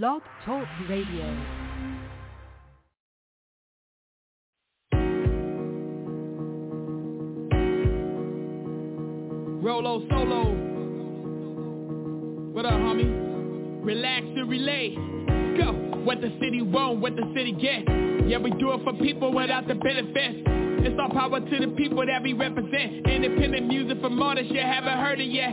Blog Talk Radio. Rolo solo. What up, homie? Relax and relay. Go. What the city want, what the city get. Yeah, we do it for people without the benefits. It's all power to the people that we represent. Independent music from artists you haven't heard it yet.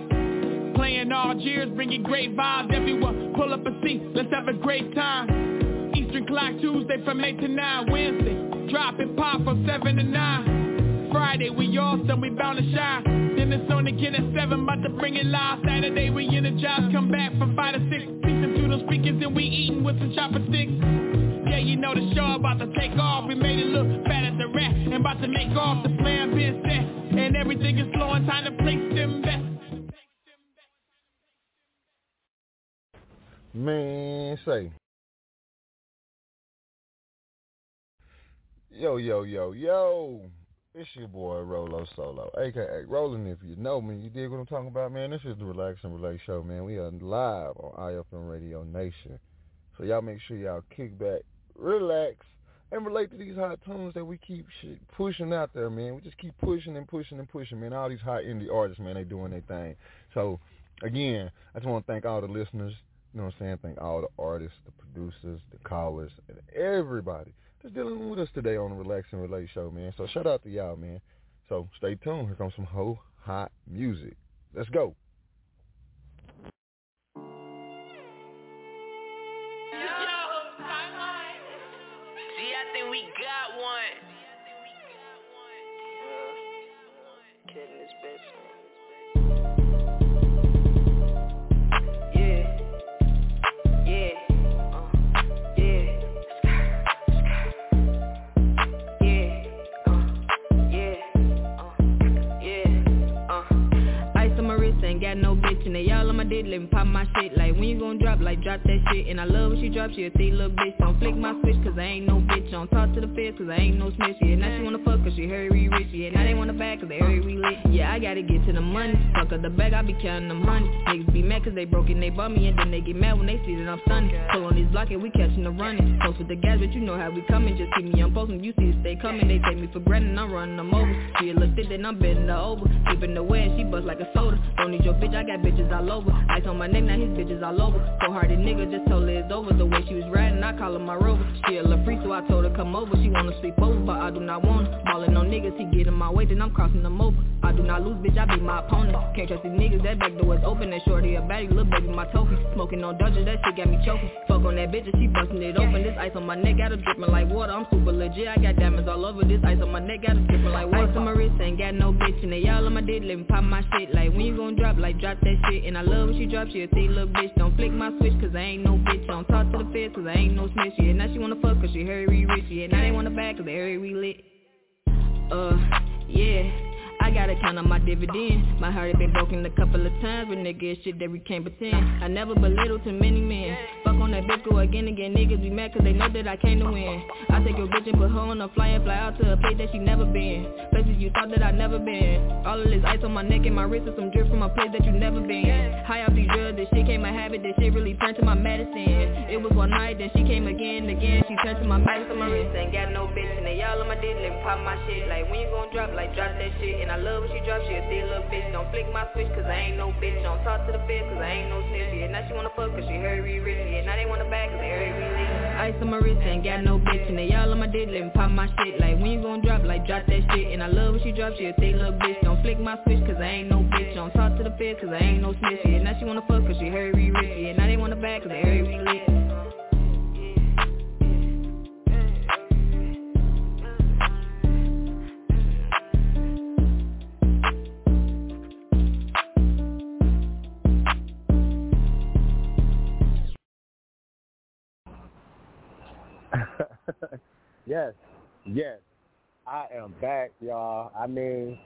Playing all years, bringing great vibes. Everyone pull up a seat, let's have a great time. Eastern Clock Tuesday from 8 to 9. Wednesday, drop and pop from 7 to 9. Friday, we awesome, we bound to shine. Then it's on again at 7, about to bring it live. Saturday, we energize, come back from 5 to 6. Listen through those speakers and we eating with some chopper sticks. Yeah, you know the show about to take off. We made it look bad at the rap and about to make off. The plan being set and everything is flowing. Time to place them best. Man, say. Yo, yo, yo, yo. It's your boy Rolo Solo, aka Rolling. If you know me, you dig what I'm talking about, man. This is the Relax and Relate show, man. We are live on IFM Radio Nation. So y'all make sure y'all kick back, relax, and relate to these hot tunes that we keep pushing out there, man. We just keep pushing and pushing and pushing, man. All these hot indie artists, man, they doing their thing. So again, I just want to thank all the listeners. You know what I'm saying? Thank all the artists, the producers, the callers, and everybody that's dealing with us today on the Relax and Relate show, man. So shout out to y'all, man. So stay tuned. Here comes some whole hot music. Let's go. All pop my shit. Like when you gon' drop, like drop that shit. And I love when she drop, she a thick little bitch. Don't flick my switch cause I ain't no bitch. Don't talk to the feds cause I ain't no snitch. Yeah, now she wanna fuck cause she heard we rich. Yeah, now they wanna back cause they heard we lit. Yeah, I gotta get to the money. Fuck up the bag, I be counting the money. Niggas be mad cause they broke and they bought me And then they get mad when they see that I'm stunning. Pull on these block and we catching the running. Post with the guys, but you know how we coming. Just keep me on post when you see the stay coming. They take me for granted, I'm running them over. She a little thick, then I'm bending her over. Keeping the way and she bust like a soda. Don't need your bitch, I got bitches all over. Ice on my neck, now his bitches all over. Hard nigga just told her it's over. The way she was riding, I call her my rover. She a little free, so I told her come over. She wanna sleep over, but I do not want her Ballin' on niggas, he get in my way, then I'm crossing them over. I do not lose, bitch, I be my opponent. Can't trust these niggas, that back door is open. That shorty a baddie, little baby, my trophy Smoking on Dodger, that shit got me choking. Fuck on that bitch, and she bustin' it open. This ice on my neck, got her drippin' like water. I'm super legit, I got diamonds all over. This ice on my neck, got her drippin' like water. Ice on my wrist, ain't got no bitch And they all on my dick, let me pop my shit. Like when you gon' drop, like drop that shit. And I love when she drop, she a little bitch Don't flick my switch, cause I ain't no bitch. Don't talk to the feds, cause I ain't no snitch. Yeah, now she wanna fuck, cause she heard we rich. Yeah, now they wanna back, cause they heard we lit. Uh, yeah I gotta count on my dividends. My heart has been broken a couple of times But niggas shit that we can't pretend. I never belittle too many men. Fuck on that bitch, go again and again Niggas be mad cause they know that I came to win. I take your bitch and put her on a fly and fly out to a place that she never been. Places you thought that I never been. All of this ice on my neck and my wrist Is some drip from a place that you never been. High off these drugs, this shit came a habit This shit really turned to my medicine. It was one night, then she came again again She turned to my medicine. My wrist Ain't got no bitch and they all on my dick me pop my shit. Like when you gon' drop, like drop that shit And I love when she drop, she a thick little bitch Don't flick my switch cause I ain't no bitch. Don't talk to the feds cause I ain't no snitch. Yeah, now she wanna fuck cause she heard we rich Yeah, now they wanna back cause they heard we lit Ice on my wrist, ain't got no bitch And they all on my dick, let me pop my shit. Like when you gon' drop, like drop that shit. And I love when she drop, she a thick little bitch Don't flick my switch cause I ain't no bitch. Don't talk to the feds cause I ain't no snitch. Yeah, now she wanna fuck cause she heard we rich Yeah, now they wanna back cause they heard lit yes. I am back, y'all. I mean,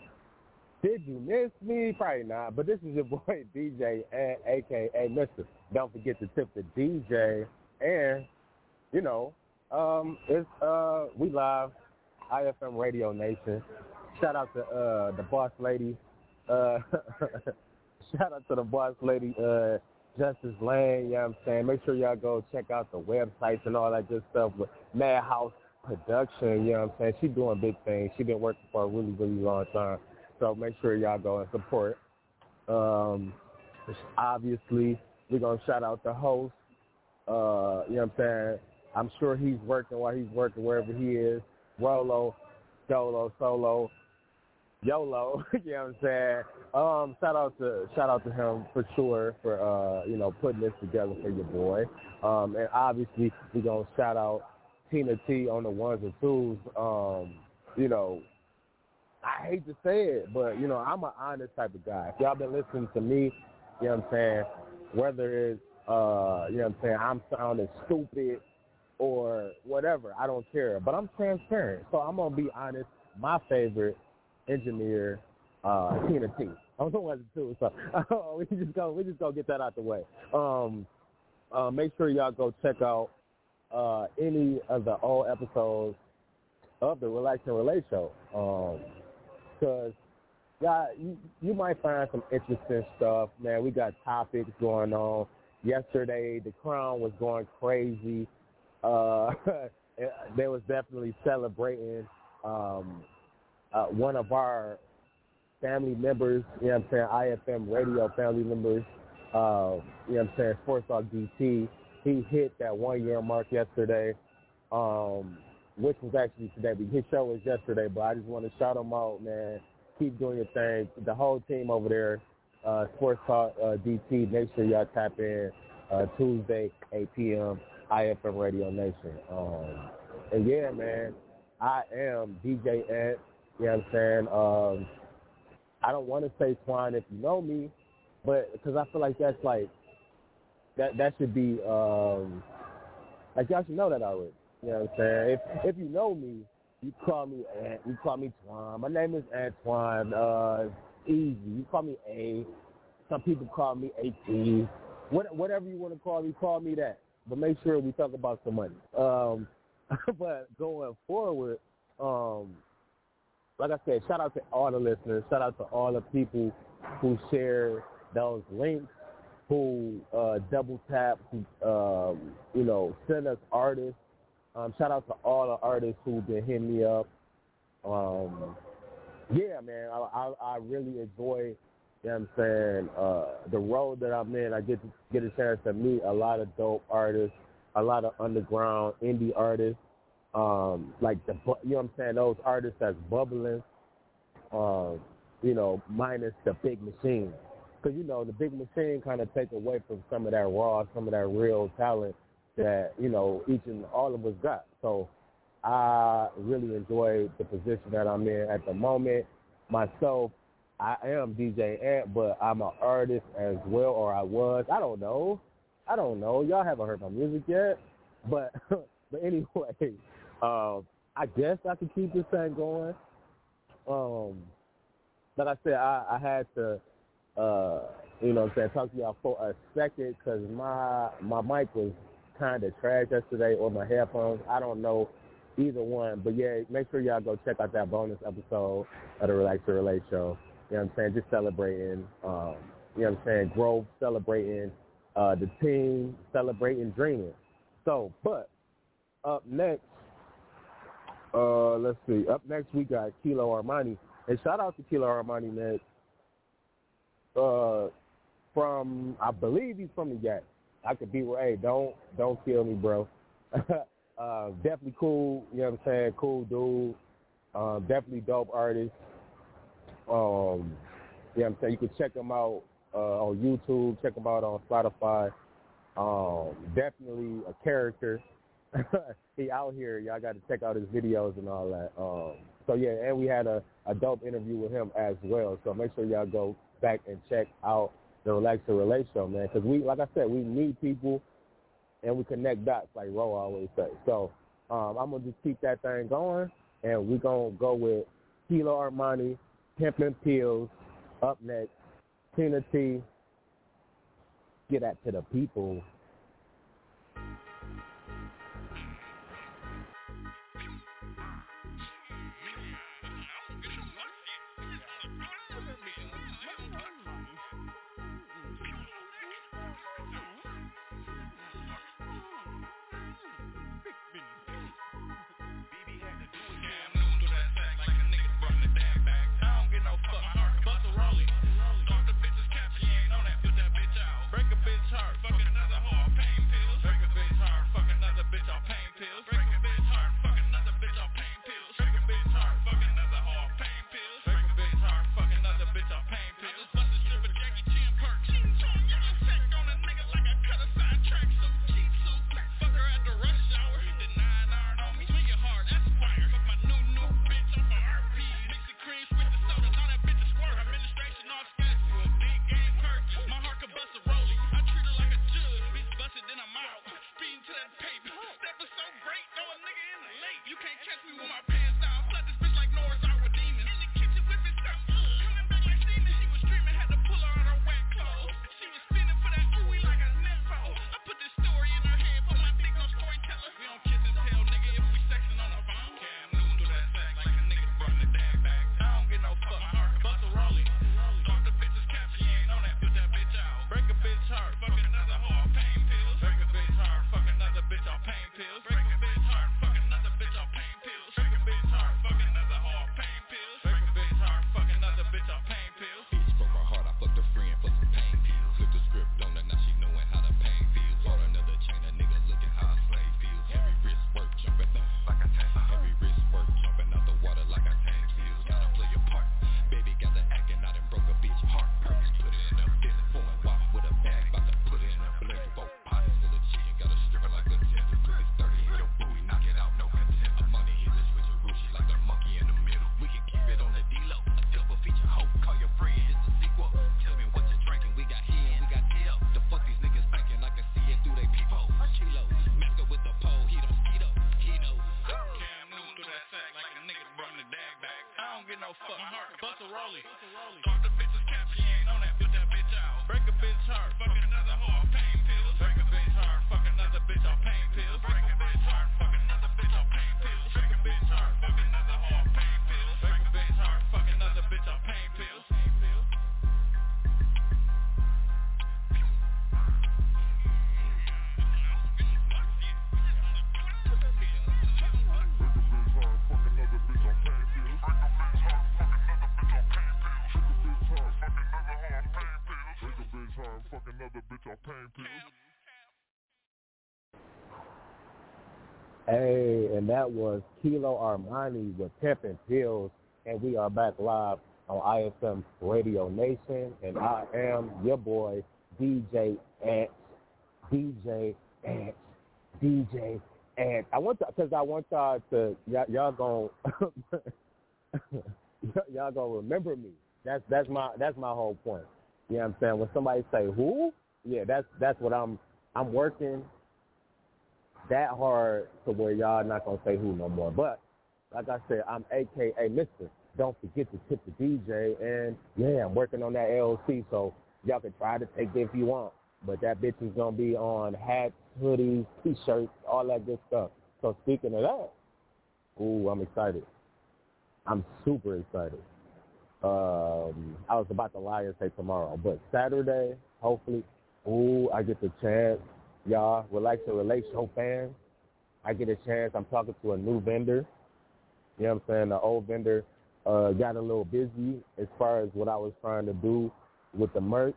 did you miss me? Probably not. But this is your boy DJ, Ant aka Mister. Don't forget to tip the DJ, and you know, um, it's uh, we live, IFM Radio Nation. Shout out to uh the boss lady. Uh, shout out to the boss lady. Uh, Justice Land, you know what I'm saying? Make sure y'all go check out the websites and all that good stuff with Madhouse Production, you know what I'm saying? She's doing big things. She's been working for a really, really long time. So make sure y'all go and support. Um, obviously, we're going to shout out the host. Uh, you know what I'm saying? I'm sure he's working while he's working wherever he is. Rolo, Solo, Solo, YOLO, you know what I'm saying? Um, shout out to shout out to him for sure for uh, you know, putting this together for your boy. Um, and obviously we're gonna shout out Tina T on the ones and twos. Um, you know, I hate to say it, but you know, I'm an honest type of guy. If y'all been listening to me, you know what I'm saying, whether it's uh, you know what I'm saying, I'm sounding stupid or whatever, I don't care. But I'm transparent. So I'm gonna be honest. My favorite engineer, uh, Tina T. I'm the one too. So we just go we just go get that out the way. Um uh, make sure y'all go check out uh, any of the old episodes of the Relax and Relate show. Because um, yeah, you, you might find some interesting stuff, man. We got topics going on. Yesterday, the crown was going crazy. Uh, they was definitely celebrating um, uh, one of our family members, you know what I'm saying, IFM radio family members, uh, you know what I'm saying, Sports Talk DT. He hit that one year mark yesterday, um, which was actually today. But his show was yesterday, but I just want to shout him out, man. Keep doing your thing. The whole team over there, uh, Sports Talk uh, DT, make sure y'all tap in uh, Tuesday, 8 p.m., IFM Radio Nation. Um, and yeah, man, I am DJ Ant. You know what I'm saying? Um, I don't want to say Twine if you know me, but because I feel like that's like that that should be um like y'all should know that already. You know what I'm saying? If if you know me, you call me Ant, you call me Twine. My name is Antoine. Uh, easy. You call me A. Some people call me AT. What, whatever you want to call me, call me that. But make sure we talk about some money. Um, but going forward, um, like I said, shout out to all the listeners. Shout out to all the people who share those links, who uh, double tap, who um, you know send us artists. Um, shout out to all the artists who've been hitting me up. Um, yeah, man, I, I, I really enjoy. You know what I'm saying? Uh, the road that I'm in, I get to get a chance to meet a lot of dope artists, a lot of underground indie artists um, like the you know what I'm saying those artists that's bubbling, um, you know, minus the big machine, because you know the big machine kind of take away from some of that raw, some of that real talent that you know each and all of us got. So I really enjoy the position that I'm in at the moment. Myself, I am DJ Ant, but I'm an artist as well, or I was. I don't know. I don't know. Y'all haven't heard my music yet, but but anyway, um, I guess I could keep this thing going. Um, like I said, I, I had to, uh, you know what I'm saying, talk to y'all for a second because my, my mic was kind of trash yesterday or my headphones. I don't know either one. But yeah, make sure y'all go check out that bonus episode of the Relax to Relate show. You know what I'm saying? Just celebrating, um, you know what I'm saying, growth, celebrating uh, the team, celebrating dreaming. So, but up next, uh, let's see. Up next, we got Kilo Armani. And shout out to Kilo Armani, man. Uh, from, I believe he's from the Yak. I could be, hey, don't, don't kill me, bro. uh, definitely cool, you know what I'm saying? Cool dude. Uh, definitely dope artist. Um, you know what I'm saying? You can check him out uh, on YouTube, check him out on Spotify. Um, definitely a character. he out here. Y'all got to check out his videos and all that. Um, so yeah, and we had a, a dope interview with him as well. So make sure y'all go back and check out the Relax to Relate show, man. Because we, like I said, we meet people and we connect dots, like Ro always say. So um, I'm gonna just keep that thing going, and we're gonna go with Kilo Armani, Pimpin' Pills, up next, Tina T. Get that to the people. And that was Kilo Armani with Pimpin' Pills, and we are back live on IFM Radio Nation, and I am your boy, DJ Ant, DJ Ant, DJ Ant. I want because I want y'all to y'all, y'all gonna y'all gonna remember me. That's that's my that's my whole point. You know what I'm saying? When somebody say who, yeah, that's that's what I'm I'm working that hard to where y'all not gonna say who no more. But like I said, I'm AKA Mister. Don't forget to tip the DJ, and yeah, I'm working on that LLC, so y'all can try to take it if you want. But that bitch is gonna be on hats, hoodies, t-shirts, all that good stuff. So speaking of that, ooh, I'm excited. I'm super excited. Um, I was about to lie and say tomorrow, but Saturday, hopefully, ooh, I get the chance y'all, Relax and Relate Show fans. I get a chance. I'm talking to a new vendor. You know what I'm saying? The old vendor uh, got a little busy as far as what I was trying to do with the merch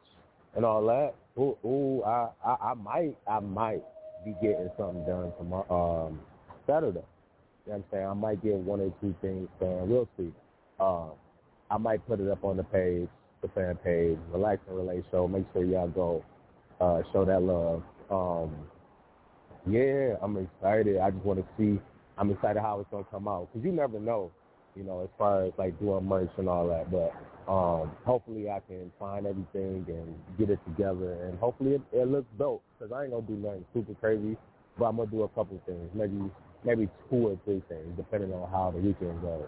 and all that. Ooh, ooh I, I, I might, I might be getting something done tomorrow, um, Saturday. You know what I'm saying? I might get one or two things done. We'll see. Um, I might put it up on the page, the fan page, Relax and Relate Show. Make sure y'all go uh, show that love. Um, yeah, I'm excited. I just want to see. I'm excited how it's gonna come out because you never know, you know, as far as like doing merch and all that. But um, hopefully, I can find everything and get it together, and hopefully, it, it looks dope. Because I ain't gonna do nothing super crazy, but I'm gonna do a couple things, maybe maybe two or three things, depending on how the weekend goes.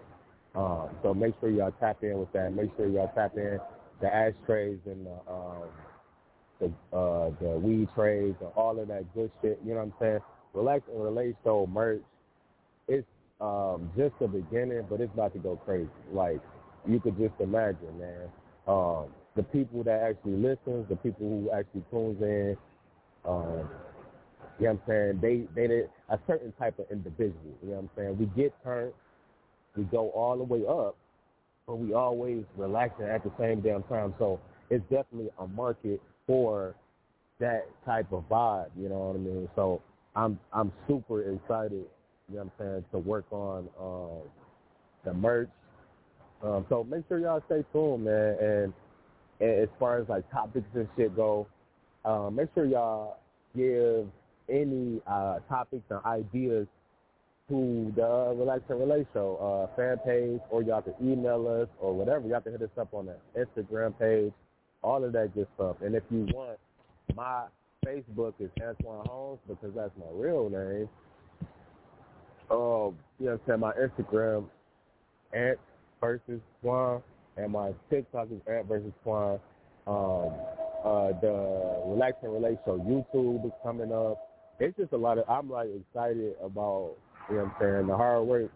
Um, so make sure y'all tap in with that. Make sure y'all tap in the ashtrays and the um, the uh, the weed trades and all of that good shit. You know what I'm saying? Relax and Relate Show merch. It's um, just the beginning, but it's about to go crazy. Like you could just imagine, man. Um, the people that actually listen, the people who actually tunes in, um, you know what I'm saying? They they did a certain type of individual. You know what I'm saying? We get turned, we go all the way up, but we always relaxing at the same damn time. So it's definitely a market for that type of vibe, you know what I mean? So I'm I'm super excited, you know what I'm saying, to work on uh, the merch. Um, so make sure y'all stay tuned, man. And, and as far as like topics and shit go, um, make sure y'all give any uh, topics and ideas to the uh, Relax and Relate Show uh, fan page, or y'all can email us or whatever. Y'all can hit us up on the Instagram page all of that good stuff. And if you want, my Facebook is Antoine Holmes because that's my real name. um, you know what I'm saying, my Instagram, Ant versus Swan, and my TikTok is Ant versus Swan. Um, uh, the Relax and Relate show YouTube is coming up. It's just a lot of, I'm like excited about, you know what I'm saying, the hard work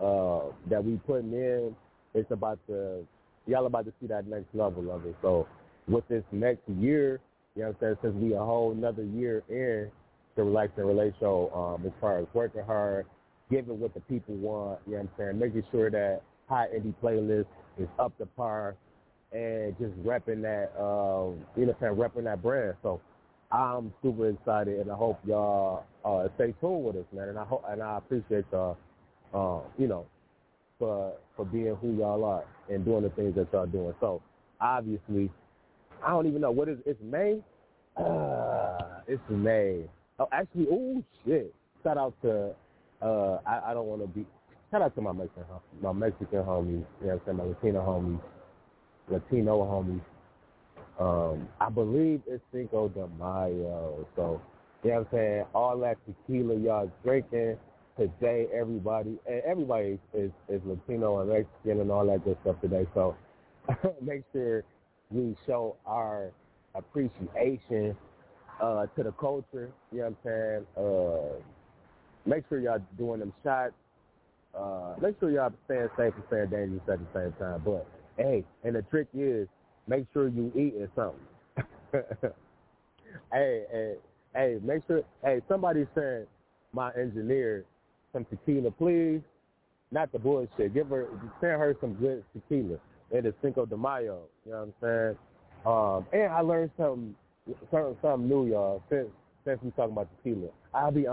uh, that we putting in. It's about to, y'all about to see that next level of it. So with this next year, you know what I'm saying, since we a whole another year in the Relax and Relate show, um, as far as working hard, giving what the people want, you know what I'm saying, making sure that high indie playlist is up to par and just repping that, um, you know what I'm saying, repping that brand. So I'm super excited, and I hope y'all uh, stay tuned with us, man. And I hope, and I appreciate y'all, uh, you know, for for being who y'all are and doing the things that y'all doing. So obviously, I don't even know what is it's May. Uh, it's May. Oh, actually, oh shit! Shout out to uh, I, I don't want to be. Shout out to my Mexican my Mexican homies. You know what I'm saying? My Latino homies, Latino homies. Um, I believe it's Cinco de Mayo. So, you know what I'm saying? All that tequila y'all drinking today, everybody, everybody is, is Latino and Mexican and all that good stuff today. So, make sure we show our appreciation uh, to the culture. You know what I'm saying? Uh, make sure y'all doing them shots. Uh, make sure y'all staying safe and staying dangerous at the same time. But hey, and the trick is make sure you eating something. hey, hey, hey, make sure. Hey, somebody send my engineer some tequila, please. Not the bullshit. Give her, send her some good tequila. It is Cinco de Mayo. You know what I'm saying? Um, and I learned something, something, something new, y'all. Since since we talking about tequila, I'll be.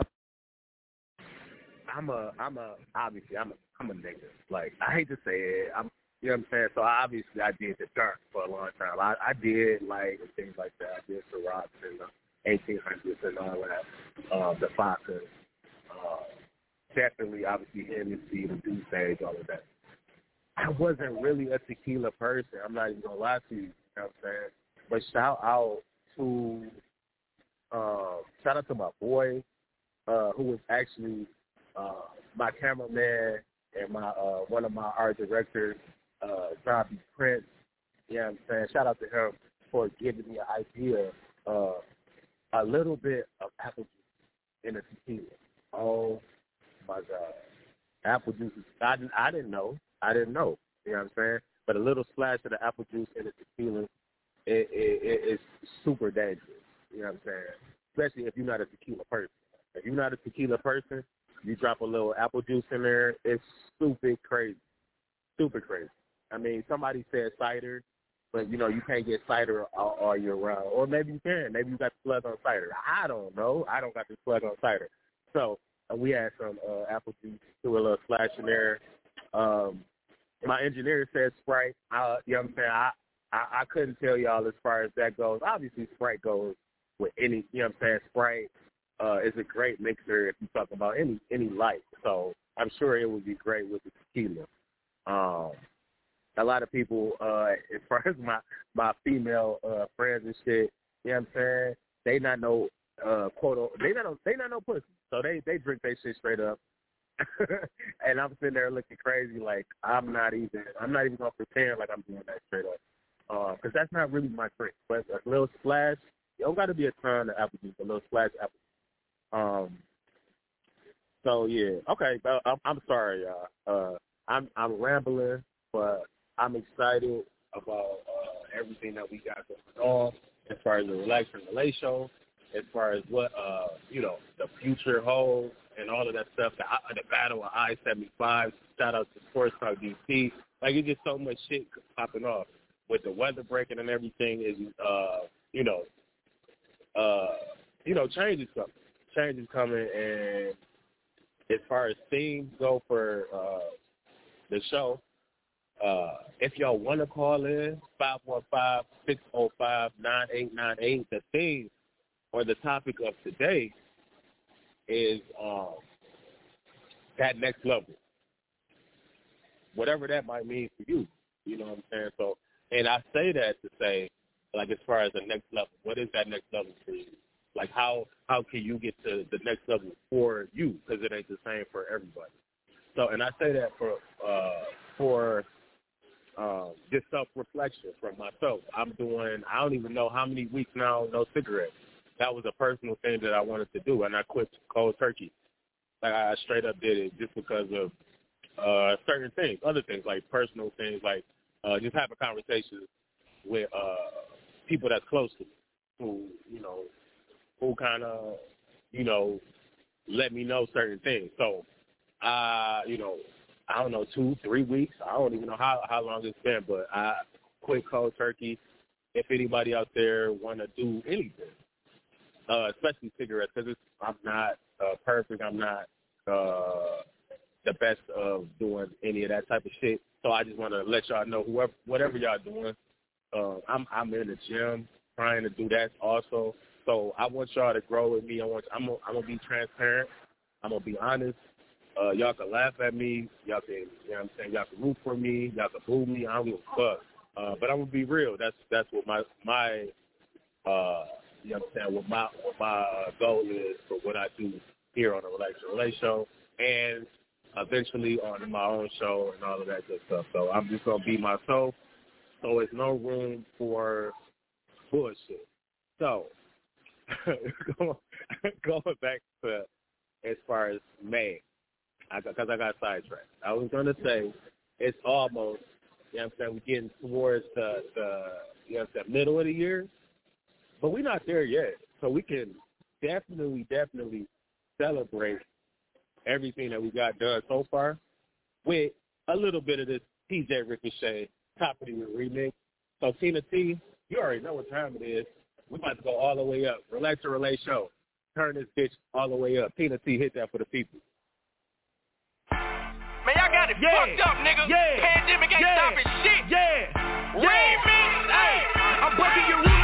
I'm a, I'm a, obviously, I'm a, I'm a nigga. Like I hate to say it, I'm you know what I'm saying? So obviously I did the dark for a long time. I, I did like things like that. I did Ciroc in the 1800s and all that. Uh, the vodka. Uh, definitely, obviously, Hennessy, the Deuce all of that. I wasn't really a tequila person. I'm not even gonna lie to you. You know what I'm saying? But shout out to, uh, shout out to my boy, uh, who was actually uh, my cameraman and my uh, one of my art directors uh, Robbie Prince. You know what I'm saying? Shout out to him for giving me an idea of a little bit of apple juice in a tequila. Oh my God. Apple juice is, I, I didn't know. I didn't know. You know what I'm saying? But a little splash of the apple juice in a tequila, it, it, it, it's super dangerous. You know what I'm saying? Especially if you're not a tequila person. If you're not a tequila person, you drop a little apple juice in there, it's stupid crazy. Stupid crazy. I mean, somebody said cider, but you know you can't get cider all, all year round, or maybe you can. Maybe you got the plug on cider. I don't know. I don't got the plug on cider. So we had some uh, apple juice, threw a little splash in there. Um, my engineer said Sprite. Uh, you know what I'm saying? I, I I couldn't tell y'all as far as that goes. Obviously, Sprite goes with any. You know what I'm saying? Sprite uh, is a great mixer if you talk about any any light. So I'm sure it would be great with the tequila. Um, a lot of people, uh, as far as my my female uh, friends and shit, you know what I'm saying? They not know uh quote they not know they not know pussy. So they they drink their shit straight up. and I'm sitting there looking crazy like I'm not even I'm not even gonna pretend like I'm doing that straight up. Uh, cause that's not really my drink. But a little splash, you don't gotta be a ton of apple juice, a little splash apple juice. Um so yeah, okay, I'm, I'm sorry, y'all. Uh, I'm I'm rambling, but I'm excited about uh, everything that we got going on as far as the Relax and Relay show, as far as what uh, you know the future holds and all of that stuff. The, uh, the battle of I seventy five. Shout out to Sports Talk DT. Like it's just so much shit popping off with the weather breaking and everything. Is uh, you know, uh, you know, change is coming. Change is coming, and as far as themes go for uh, the show, uh, if y'all want to call in, 515-605-9898. The theme or the topic of today is um, that next level. Whatever that might mean for you. You know what I'm saying? So, and I say that to say, like as far as the next level, what is that next level for you? Like how how can you get to the next level for you? Because it ain't the same for everybody. So, and I say that for uh, for um, just self reflection from myself. I'm doing I don't even know how many weeks now no cigarettes. That was a personal thing that I wanted to do, and I quit cold turkey. Like I straight up did it just because of uh, certain things, other things like personal things, like uh, just having conversations with uh, people that's close to me, who you know, who kind of you know let me know certain things. So, uh, you know, I don't know, two, three weeks. I don't even know how how long it's been, but I quit cold turkey. If anybody out there want to do anything, uh, especially cigarettes, because I'm not uh, perfect. I'm not uh, the best of doing any of that type of shit. So I just want to let y'all know, whoever, whatever y'all doing, uh, I'm I'm in the gym trying to do that also. So I want y'all to grow with me. I want I'm gonna, I'm gonna be transparent. I'm gonna be honest. Uh, y'all can laugh at me. Y'all can, you know what I'm saying? Y'all can root for me. Y'all can boo me. I don't give a fuck. Uh, but I'm gonna be real. That's that's what my my uh, you know what my what my uh, goal is for what I do here on the Relax Relay Show, and eventually on my own show and all of that good stuff. So I'm just gonna be myself. So it's no room for bullshit. So going back to as far as May, because I, I got sidetracked. I was to say it's almost, you know what I'm saying, we're getting towards the, the you know I'm middle of the year, but we're not there yet. So we can definitely, definitely celebrate everything that we got done so far with a little bit of this PJ Ricochet Top of the remix. So Tina T, you already know what time it is. We about to go all the way up. Relax or relay show. Turn this bitch all the way up. Tina T, hit that for the people. Man, y'all got it Yeah. fucked up, nigga. Yeah. Pandemic ain't Yeah. stopping shit. Yeah. Remix. Hey, I'm breaking your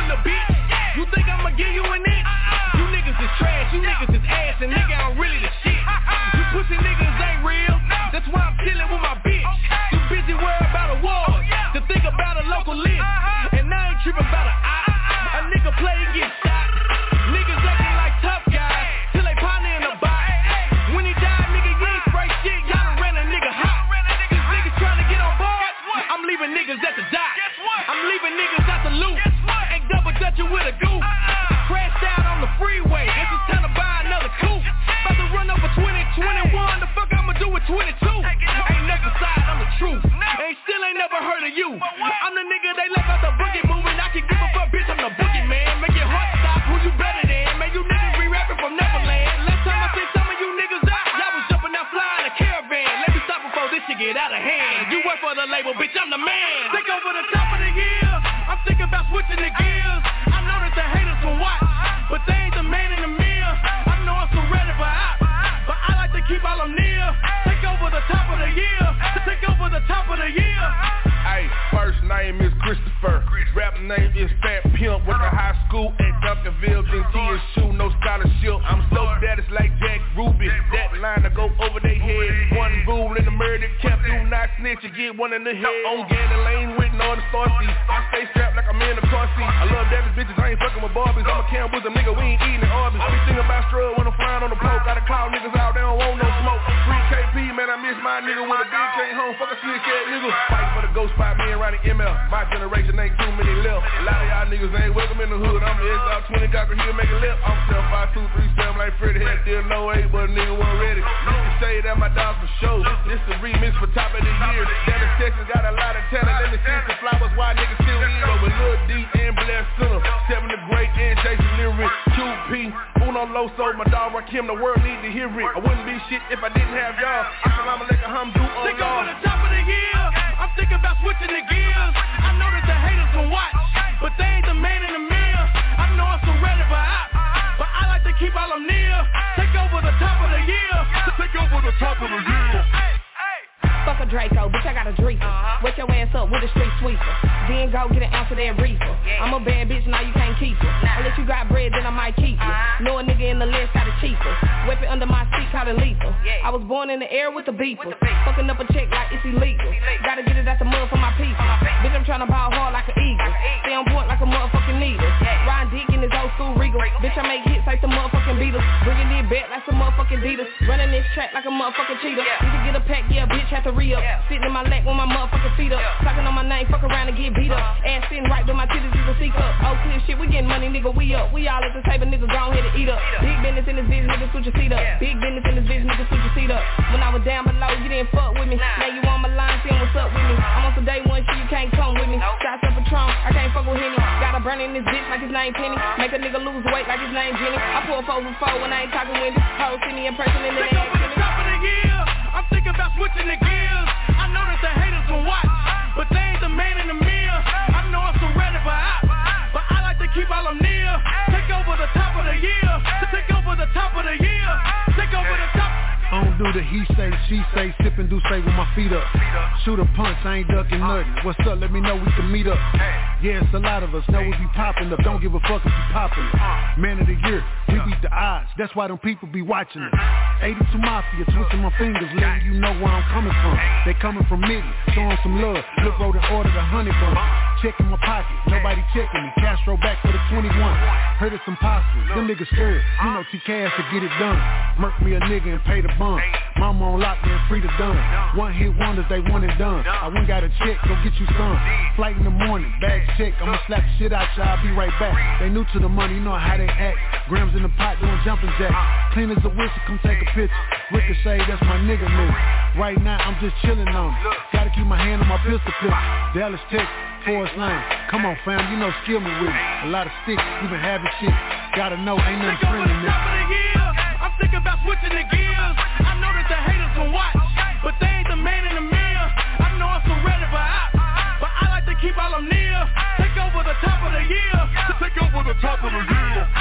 people be watching it. 82 Mafia, twisting my fingers, letting you know where I'm coming from. They coming from me, showing some love. Look, wrote and ordered a honey bun. Checking my pocket, nobody checking me. Castro back for the 21. Heard it's impossible. Them niggas scared. You know T Cash to get it done. Murk me a nigga and pay the bun. Mama on lock and free to done. One hit wonders, they want it done. I went got a check, go get you some. Flight in the morning, bag check. I'ma slap the shit out you, I'll be right back. They new to the money, you know how they act. Grams in the pot doing jumping jacks. Clean as a whistle, come take a picture. Ricochet, that's my nigga nigga. Right now, I'm just chilling on it. Gotta keep my hand on my pistol pistol. Dallas, Texas. Forest Lane. Come on, fam, you know skill me with it. A lot of sticks, we been having shit. Gotta know, ain't nothing friendly, nigga. I'm thinking about switching the gears. I know that the haters will watch, but they ain't the man in the mirror. I know I'm surrounded by ops, but I like to keep all them near. Take over the top of the year. Take over the top of the year.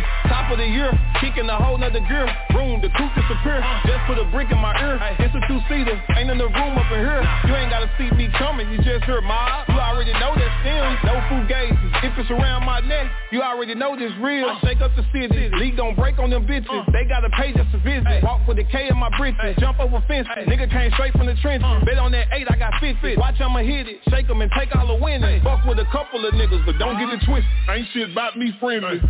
Hey, top of the year, kicking a whole nother gear. Room, the coupe disappear. Just put a brick in my ear. Hey, It's a two-seater, ain't in the room up in here. You ain't gotta see me coming, you just heard mob. You already know that stems, no fugazes. If it's around my neck, you already know this real. I shake up the city, league don't break on them bitches. Uh. They gotta pay just to visit. Walk with the K in my britches, jump over fences. Nigga came straight from the trenches. Uh. Bet on that eight, I got 50. Watch I'ma hit it, shake 'em and take all the winning. Fuck with a couple of niggas, but don't get it twisted. Ain't shit about me friendly.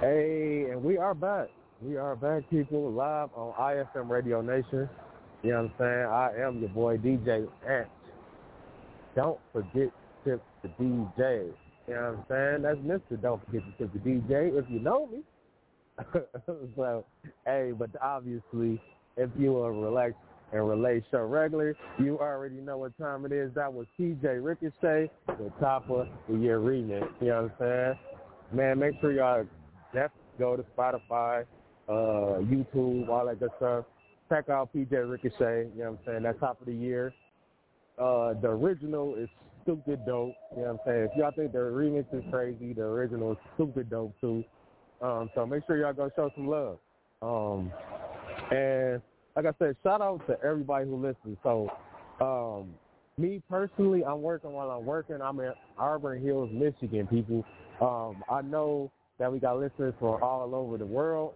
Hey, and we are back. We are back, people, live on IFM Radio Nation. You know what I'm saying? I am your boy DJ Ant. Don't forget to tip the DJ. You know what I'm saying? That's Mr. Don't forget to tip the DJ if you know me. so, hey, but obviously, if you are relaxed and relay show regular, you already know what time it is. That was PJ Ricochet, the top of the year remix. You know what I'm saying? Man, make sure y'all definitely go to Spotify, uh, YouTube, all that good stuff. Check out PJ Ricochet, you know what I'm saying? That top of the year. Uh, the original is stupid dope, you know what I'm saying? If y'all think the remix is crazy, the original is stupid dope too. Um, so make sure y'all go show some love. Um, and like I said, shout out to everybody who listens. So, um, me personally, I'm working while I'm working. I'm in Auburn Hills, Michigan, people. Um, I know that we got listeners from all over the world.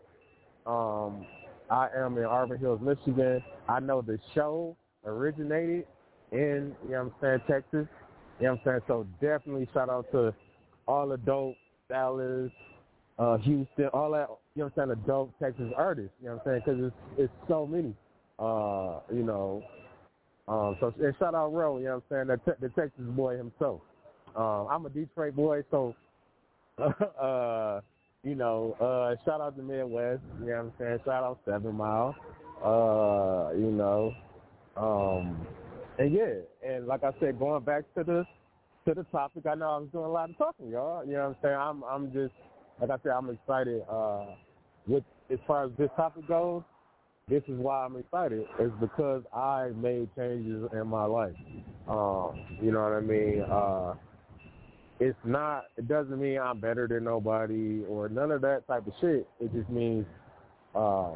Um, I am in Auburn Hills, Michigan. I know the show originated in, you know what I'm saying, Texas. You know what I'm saying? So definitely shout out to all the dope Dallas, uh, Houston, all that, you know what I'm saying, the dope Texas artists, you know what I'm saying, because it's, it's so many, uh, you know. Um, so and shout out Ro, you know what I'm saying, the, te- the Texas boy himself. Um, I'm a Detroit boy, so uh, you know, uh, shout out to Midwest, you know what I'm saying? Shout out Seven Mile. Uh, you know. Um and yeah, and like I said, going back to the to the topic, I know I was doing a lot of talking, y'all. You know what I'm saying? I'm I'm just like I said, I'm excited, uh with as far as this topic goes, this is why I'm excited. Is because I made changes in my life. Um, you know what I mean? Uh it's not it doesn't mean I'm better than nobody or none of that type of shit. It just means uh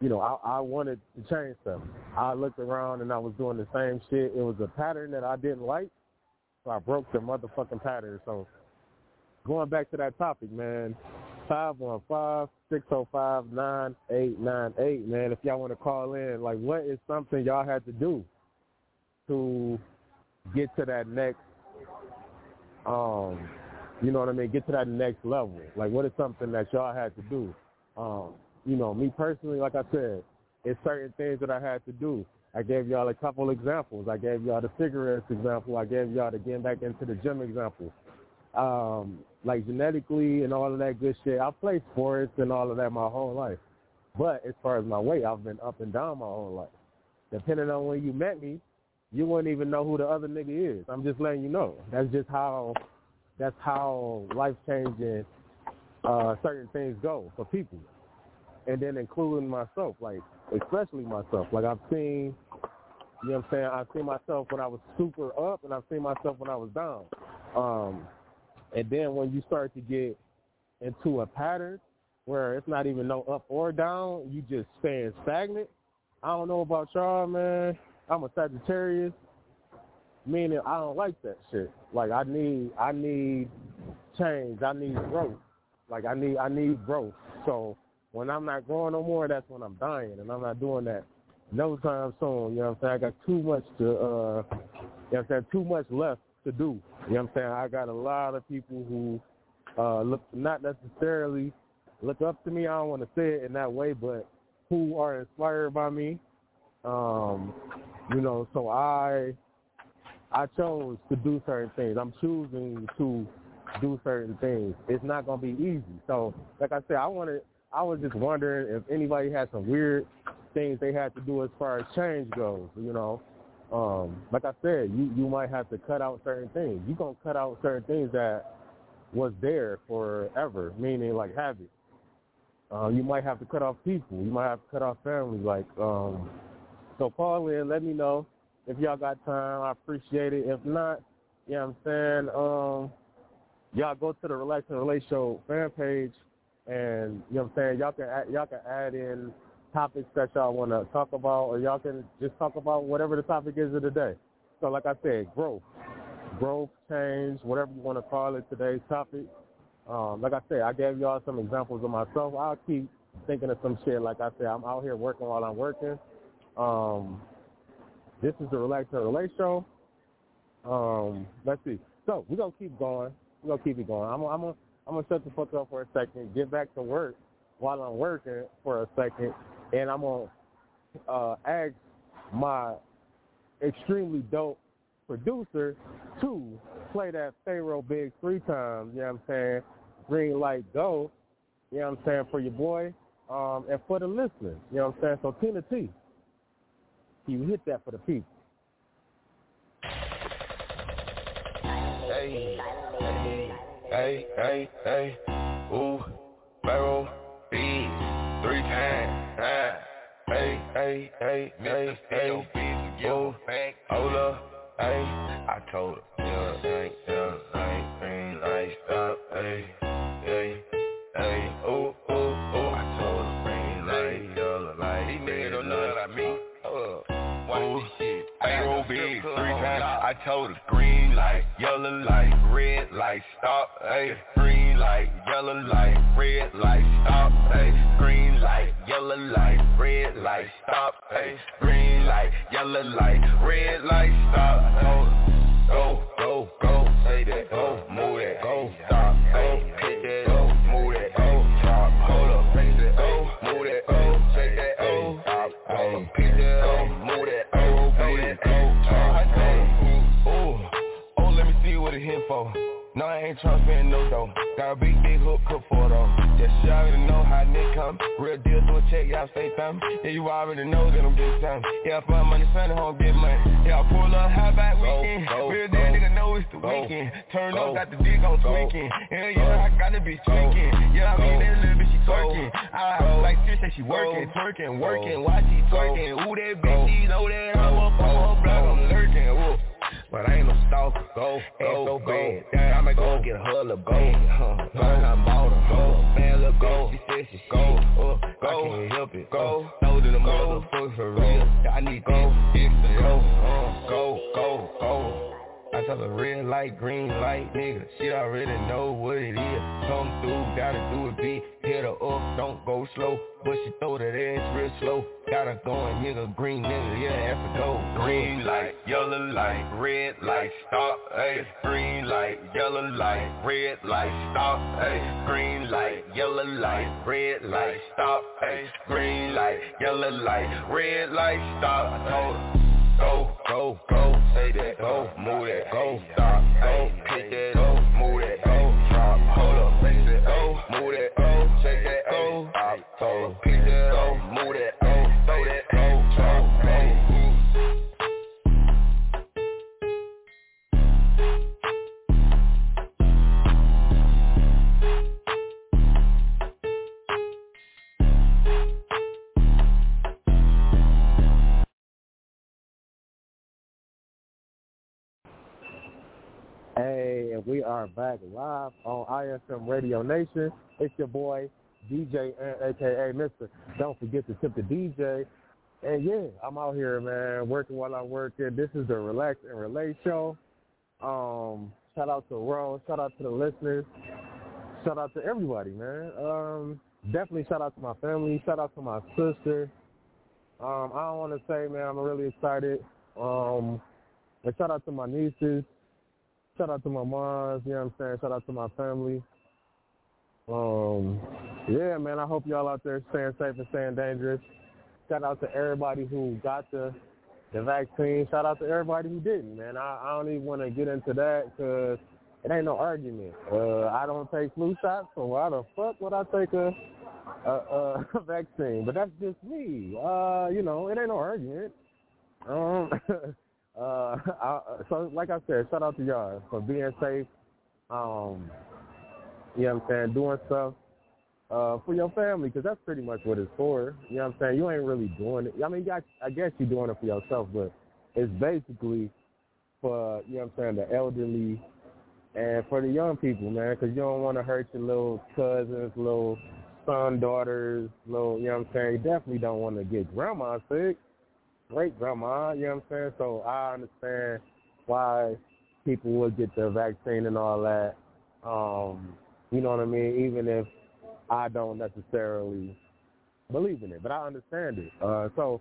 you know, I, I wanted to change stuff. I looked around and I was doing the same shit. It was a pattern that I didn't like, so I broke the motherfucking pattern. So going back to that topic, man, five one five six zero five nine eight nine eight, man. If y'all want to call in, like, what is something y'all had to do to get to that next, um, you know what I mean? Get to that next level. Like, what is something that y'all had to do? Um, you know, me personally, like I said, it's certain things that I had to do. I gave y'all a couple examples. I gave y'all the cigarettes example. I gave y'all the getting back into the gym example. Um, like genetically and all of that good shit. I played sports and all of that my whole life. But as far as my weight, I've been up and down my whole life. Depending on when you met me, you wouldn't even know who the other nigga is. I'm just letting you know. That's just how that's how life changing uh certain things go for people and then including myself, like especially myself. Like I've seen, you know what I'm saying? I've seen myself when I was super up, and I've seen myself when I was down. Um, and then when you start to get into a pattern where it's not even no up or down, you just staying stagnant. I don't know about y'all, man. I'm a Sagittarius, meaning I don't like that shit. Like I need, I need change. I need growth. Like I need, I need growth. So when I'm not growing no more, that's when I'm dying, and I'm not doing that no time soon. You know what I'm saying? I got too much to, uh, you know what I'm saying? Too much left to do. You know what I'm saying? I got a lot of people who uh, look not necessarily look up to me. I don't want to say it in that way, but who are inspired by me. Um, you know, so I I chose to do certain things. I'm choosing to do certain things. It's not gonna be easy. So, like I said, I want to I was just wondering if anybody had some weird things they had to do as far as change goes. You know, um, like I said, you you might have to cut out certain things. You gonna cut out certain things that was there forever, meaning like habit. Uh, you might have to cut off people. You might have to cut off family. Like, um, so call in. Let me know if y'all got time. I appreciate it. If not, you know what I'm saying. Um, y'all go to the Relax and Relate Show fan page and you know what I'm saying, y'all can add, y'all can add in topics that y'all want to talk about, or y'all can just talk about whatever the topic is of the day. So like I said, growth, growth, change, whatever you want to call it. Today's topic. Um, like I said, I gave y'all some examples of myself. I'll keep thinking of some shit. Like I said, I'm out here working while I'm working. Um, this is the Relax and Relate show. Um, let's see. So we're gonna keep going. We're gonna keep it going. I'm, I'm gonna I'm gonna shut the fuck up for a second, get back to work while I'm working for a second, and I'm gonna uh, ask my extremely dope producer to play that Phayroh Biggz three times. You know what I'm saying? Green light go. You know what I'm saying for your boy, um, and for the listeners. You know what I'm saying? So Tina T, you hit that for the people. Hey. Hey, hey, ooh, Pharaoh, B, three times, ah. Hey, hey, hey, hey, hey, ooh, hold up, hey, I told her, yeah, hey, yeah, hey, green light stop, hey, hey, told her, green light, yellow light, red light, stop, hey, green light, yellow light, red light, stop, hey, green light, yellow light, red light, stop, hey, green light, yellow light, red light, fam. Yeah, you already know that I'm big time. Yeah, I find money, spend it home, get money. Yeah, I pull up high back weekend. Go, go, Real deal, nigga know it's the go, weekend. Turn go, up, got the dick on tweaking. Yeah, yeah, I got the bitch tweaking. Yeah, I mean that little bitch she twerking. I like sis say she working, twerking, working. Why she twerking? Ooh, that bitch, she know that I'm up on her block, I'm lurking. Ooh. But I ain't no stalker. Go, go, go, go. I'ma go get her a bag. Burn her motor. Go, man, look, go. She said she go, up, uh, go. I can't help it. Go, uh, throw to the motherfucker for real. I need go, go, go, go, go. No green light, nigga. She already know what it is. Come through, gotta do it big. Hit her up, don't go slow. But she throw that ass real slow. Got her going, nigga, green nigga, yeah, have to go. Green light, yellow light, red light, stop, hey. Green light, yellow light, red light, stop, hey. Green light, yellow light, red light, stop, hey. Green light, yellow light, red light, stop. I her. Go, go, go, say that, go, move that, go, stop, go, pick that, go, move that, go, drop, hold up, raise it, go, move that, go, check that, go, stop, go, pick that, go, move that, go, throw that, go, Hey, and we are back live on iFM Radio Nation. It's your boy, DJ, aka Mister. Don't forget to tip the DJ. And yeah, I'm out here, man, working while I'm working. This is the Relax and Relate show. Um, shout out to Ron. Shout out to the listeners. Shout out to everybody, man. Um, definitely shout out to my family. Shout out to my sister. Um, I don't want to say, man, I'm really excited. Um, and shout out to my nieces. Shout out to my moms, you know what I'm saying? Shout out to my family. Um, yeah, man, I hope y'all out there staying safe and staying dangerous. Shout out to everybody who got the the vaccine. Shout out to everybody who didn't, man. I, I don't even want to get into that because it ain't no argument. Uh, I don't take flu shots, so why the fuck would I take a a, a vaccine? But that's just me. Uh, you know, it ain't no argument. Um, uh, I, so like I said, shout out to y'all for being safe. Um, you know what I'm saying, doing stuff uh, for your family because that's pretty much what it's for. You know what I'm saying? You ain't really doing it. I mean, I, I guess you're doing it for yourself, but it's basically for you know what I'm saying, the elderly and for the young people, man, because you don't want to hurt your little cousins, little son, daughters, little. You know what I'm saying? You definitely don't want to get grandma sick great grandma, you know what I'm saying? So I understand why people would get the vaccine and all that. Um, you know what I mean? Even if I don't necessarily believe in it, but I understand it. Uh, so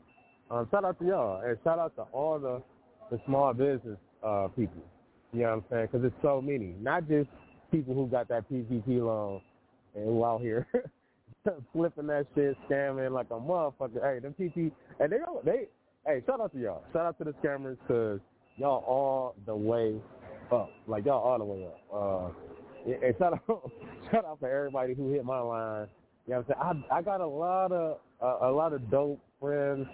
um, shout out to y'all and shout out to all the the small business uh, people. You know what I'm saying? Because it's so many, not just people who got that PPP loan and who out here flipping that shit, scamming like a motherfucker. Hey, them PP and they don't they Hey, shout out to y'all. Shout out to the scammers because y'all all the way up. Like y'all all the way up. Uh, and shout out, shout out for everybody who hit my line. You know what I'm saying? I I got a lot of uh, a lot of dope friends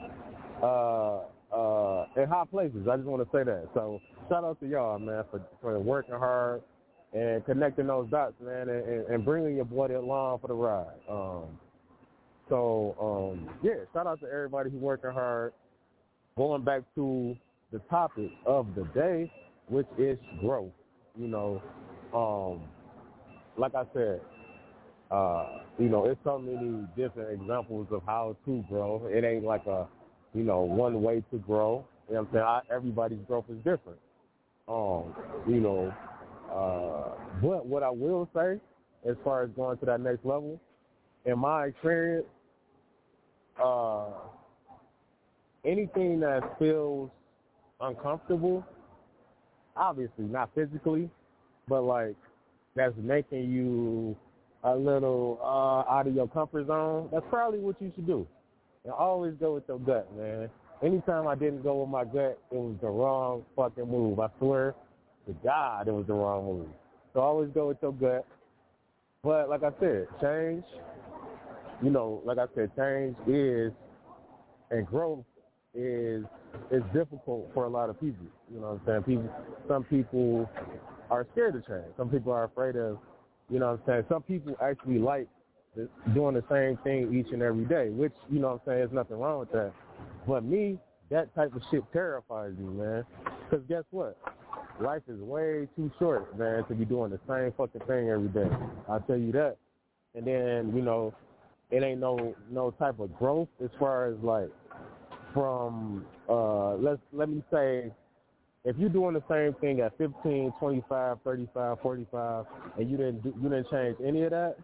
uh, uh, in high places. I just want to say that. So shout out to y'all, man, for for working hard and connecting those dots, man, and, and, and bringing your boy along for the ride. Um, so um, yeah, shout out to everybody who's working hard going back to the topic of the day, which is growth. You know, um, like I said, uh, you know, it's so many different examples of how to grow. It ain't like a, you know, one way to grow. You know what I'm saying? I, everybody's growth is different. Um, you know, uh, but what I will say, as far as going to that next level, in my experience, uh, anything that feels uncomfortable, obviously not physically, but like that's making you a little uh, out of your comfort zone, that's probably what you should do. And always go with your gut, man. Anytime I didn't go with my gut, it was the wrong fucking move. I swear to God, it was the wrong move. So always go with your gut. But like I said, change, you know, like I said, change is and growth is is difficult for a lot of people. You know what I'm saying? People some people are scared to change. Some people are afraid of you know what I'm saying? Some people actually like doing the same thing each and every day, which, you know what I'm saying, there's nothing wrong with that. But me, that type of shit terrifies me, man. Because guess what? Life is way too short, man, to be doing the same fucking thing every day. I'll tell you that. And then, you know, it ain't no no type of growth as far as like from uh let's let me say if you're doing the same thing at 15, 25, 35, 45, and you didn't do, you didn't change any of that,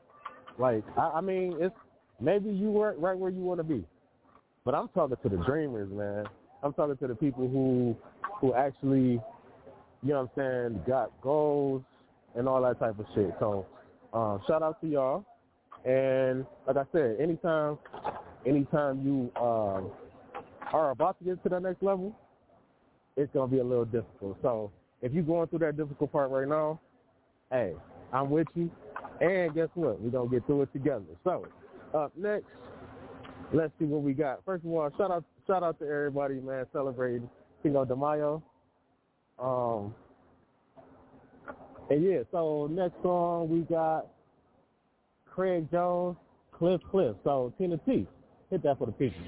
like I, I mean, it's maybe you weren't right where you want to be, but I'm talking to the dreamers, man. I'm talking to the people who who actually, you know what I'm saying, got goals and all that type of shit. So, um, shout out to y'all. And like I said, anytime, anytime you um, are about to get to that next level, it's gonna be a little difficult. So if you're going through that difficult part right now, hey, I'm with you. And guess what? We're gonna get through it together. So up next, let's see what we got. First of all, shout out shout out to everybody, man, celebrating Cinco de Mayo. Um and yeah, so next song we got Craig Jones, Cliff Cliff. So Tina T, hit that for the people.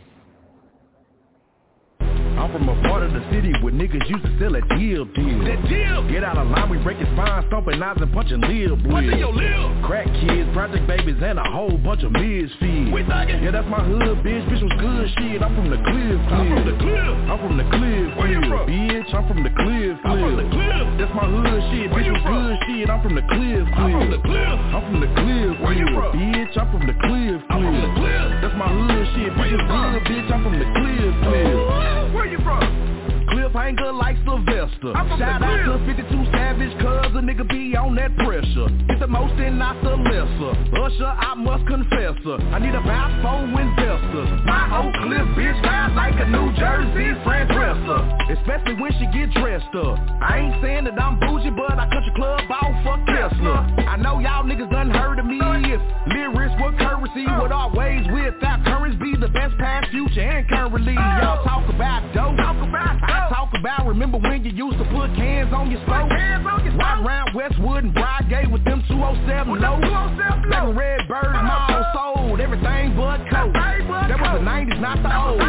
I'm from a part of the city where niggas used to sell a deal deal. That deal. Get out of line, we break his spine, stomping knives and punching lil your lil? Crack kids, project babies, and a whole bunch of misfeeds. We thuggin'. Yeah, that's my hood, bitch. Bitch was good shit. I'm from the cliff, cliff. I'm from the cliff. I'm from the cliff, Where you from? Bitch, I'm from the cliff, cliff. I'm from the cliff. That's my hood shit. Where bitch was good shit. I'm from the cliff, cliff. I'm from the cliff. I'm from the cliff, Where you from? Bitch, I'm from the cliff, cliff. I'm from the cliff. That's my hood shit. Bitch was good, bitch. I'm from the cliff, cliff. Where you from? Cliff hanger like Sylvester. Shout out to 52 Savage, cuz a nigga be on that pressure. It's the most and not the lesser. Usher, I must confess her. I need about four investors. My Oak Cliff bitch ride like a New Jersey Fran Drescher. Especially when she get dressed up. I ain't saying that I'm bougie, but I cut your club off, fuck Tesla. I know y'all niggas done heard me. If lyrics were currency, would always without currency be the best past, future, and currently. Y'all talk about dope. Talk about I talk about remember when you used to put cans on your stove? Ride around Westwood and Bridegate with them 207 lows. Back when Red Bird Mall sold everything but coke. That was the 90s, not the O's.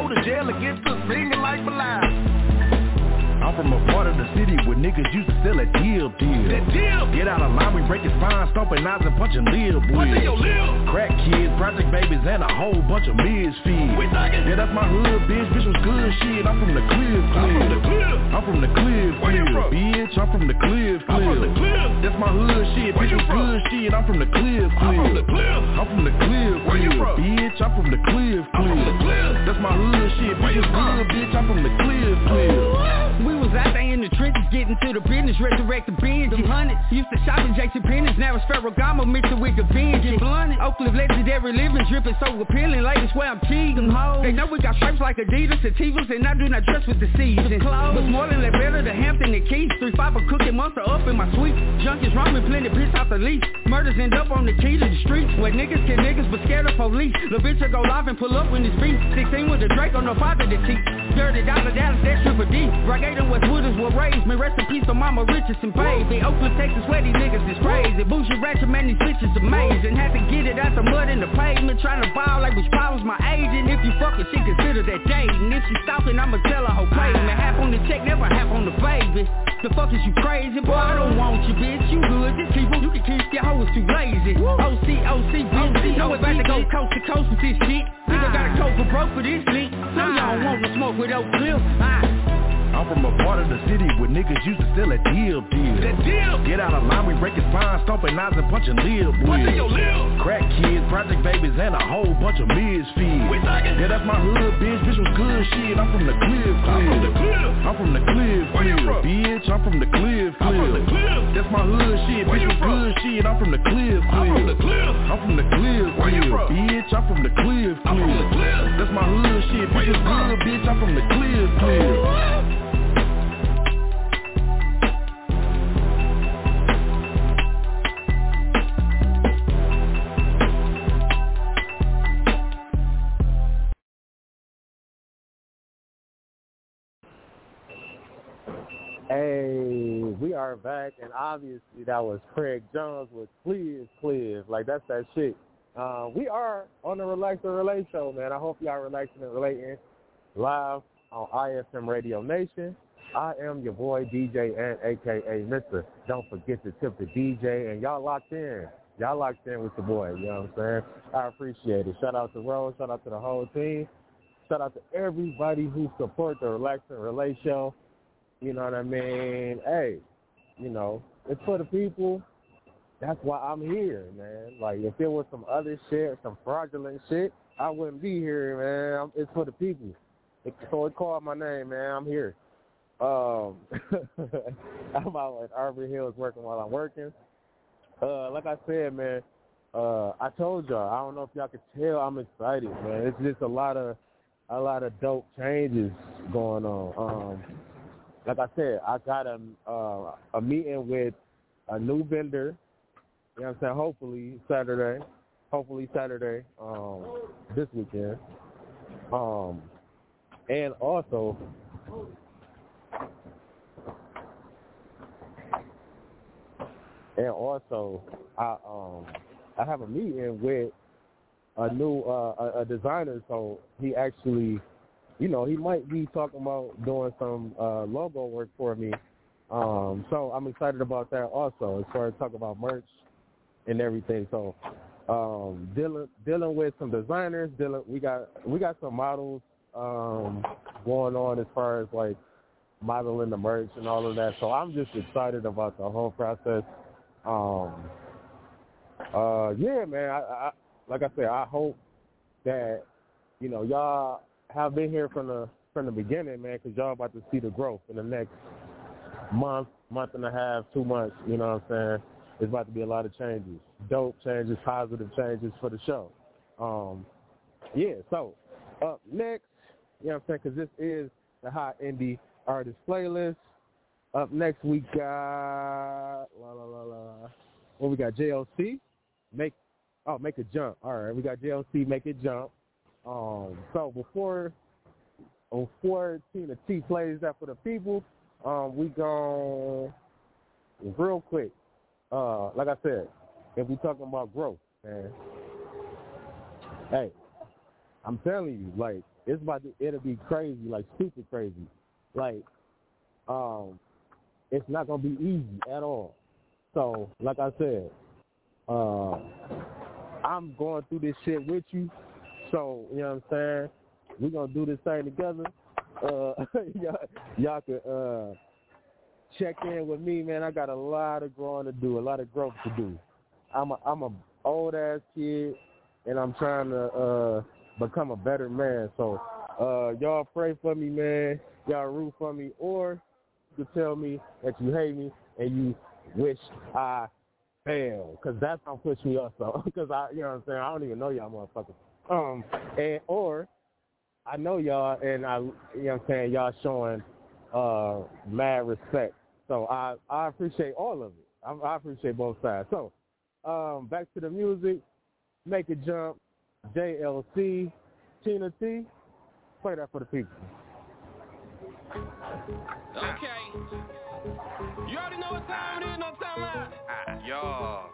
Go to jail and get to singing like Belial. I'm from a part of the city where niggas used to sell a deal deal. That deal. Get out of line, we break his spine, stomping knives and punching lil boys. What's in your lil? Crack kids, project babies, and a whole bunch of misfeeds. We. Yeah, that's my hood, bitch. Bitch was good shit. I'm from the cliff, cliff. I'm from the cliff. I'm from the cliff, Where you cliff. from? Bitch, I'm from the cliff, cliff. I'm from the cliff. That's my hood shit. Bitch was good shit. I'm from the cliff, cliff. I'm from the cliff. I'm from the cliff, Where you from? Bitch, I'm from the cliff, I'm from the cliff. cliff. That's my hood shit. Bitch was good, bitch. I'm from the cliff, cliff. Was out there in the trenches getting to the business, resurrect the binge. Them hundreds used to shop in J.C. Penney's, now it's Ferragamo mixed with the binge. Get blunted. Oakland legendary living, dripping so appealing. Ladies swear I'm cheating. They know we got stripes like Adidas, sativas, and I do not dress with the seasons. But more than that better, the Hampton and Keys. Three five a cooking monster up in my suite. Junkies roaming, plenty piss out the lease. Murders end up on the key to the streets. Where niggas kill niggas but scared of police. The bitch will go live and pull up when it's beat. 16 with the Drake on the father the teeth. Dirty dollar Dallas, that's triple D. Rockade and Is what raised me. Rest in peace to mama Richardson, baby. Oakland, Texas, where these niggas is crazy. Bougie ratchet, man, these bitches amazing. Had to get it out the mud in the pavement. Trying to ball like which was my agent. If you fucking she consider that dating. If she stopping, I'ma tell her whole payment. Half on the check, never half on the baby. The fuck is you crazy? Boy, I don't want you, bitch. You good, just keep 'em. You can keep your hoes too lazy. OC, OC, bitch. Know about to go coast to coast with this shit. Nigga got a coke for broke for this leak. So y'all want to smoke with Oak Cliff. Ah. Ah. I'm from a part of the city where niggas used to sell a deal deal. That deal. Get out of line, we break his spine, stomping knives and punching lil What's in your lil? Crack kids, project babies, and a whole bunch of thuggin'. Yeah, that's my hood, bitch. Bitch was good shit. I'm from the cliff, cliff. I'm from the cliff. I'm from the cliff, Where you from? Bitch, I'm from the cliff, cliff. I'm from the cliff. That's my hood shit. Where bitch you was from? good shit. I'm from the cliff, cliff. I'm from the cliff. I'm from the cliff, Where you cliff. from? Bitch, I'm from the cliff, I'm from the cliff. cliff. That's my hood shit. Bitch you was good, bitch. I'm from the cliff, cliff. Hey, we are back, and obviously that was Craig Jones with Clear Clear. Like, that's that shit. Uh, we are on the Relax and Relate show, man. I hope y'all relaxing and relating live on IFM Radio Nation. I am your boy DJ Ant AKA Mister. Don't forget to tip the DJ and y'all locked in. Y'all locked in with the boy. You know what I'm saying? I appreciate it. Shout out to Rose. Shout out to the whole team. Shout out to everybody who support the Relax and Relay show. You know what I mean? Hey, you know, it's for the people. That's why I'm here, man. Like, if it was some other shit, some fraudulent shit, I wouldn't be here, man. It's for the people. So it called my name, man. I'm here. Um, I'm out at Arbor Hills working while I'm working. Uh, like I said, man, uh, I told y'all. I don't know if y'all could tell. I'm excited, man. It's just a lot of a lot of dope changes going on. Um, like I said, I got a uh, a meeting with a new vendor. You know what I'm saying? Hopefully Saturday. Hopefully Saturday. Um, this weekend. Um, and also. And also, I um I have a meeting with a new uh, a, a designer, so he actually you know, he might be talking about doing some uh, logo work for me. Um, so I'm excited about that also, as far as talking about merch and everything. So um, dealing dealing with some designers, dealing we got we got some models um, going on as far as like modeling the merch and all of that. So I'm just excited about the whole process. Um, uh, yeah, man. I, I, like I said, I hope that you know y'all have been here from the from the beginning, man, because y'all about to see the growth in the next month, month and a half, two months. You know what I'm saying? It's about to be a lot of changes, dope changes, positive changes for the show. Um, yeah. So up next, you know what I'm saying? Because this is the hot indie artist playlist. Up next, we got la la la la. Well, we got JLC. Make oh, make a jump. All right, we got JLC. Make it jump. Um, so before before Tina T plays that for the people, um, we go real quick. Uh, like I said, if we talking about growth, man, hey, I'm telling you, like it's about to, it'll be crazy, like super crazy. Like, um, it's not gonna be easy at all. So, like I said, uh, I'm going through this shit with you. So, you know what I'm saying? We're going to do this thing together. Uh, y'all, y'all can uh, check in with me, man. I got a lot of growing to do, a lot of growth to do. I'm a, I'm a old ass kid, and I'm trying to uh, become a better man. So, uh, y'all pray for me, man. Y'all root for me, or you tell me that you hate me and you wish I fail, because that's gonna push me up. So, because I, you know what I'm saying, I don't even know y'all motherfuckers. Um, and or I know y'all, and I, you know what I'm saying, y'all showing uh mad respect. So I I appreciate all of it. I, I appreciate both sides. So um, back to the music. Make it jump. JLC, Tina T. Play that for the people. Okay. You already know what time it is, no time out. Ah, yo.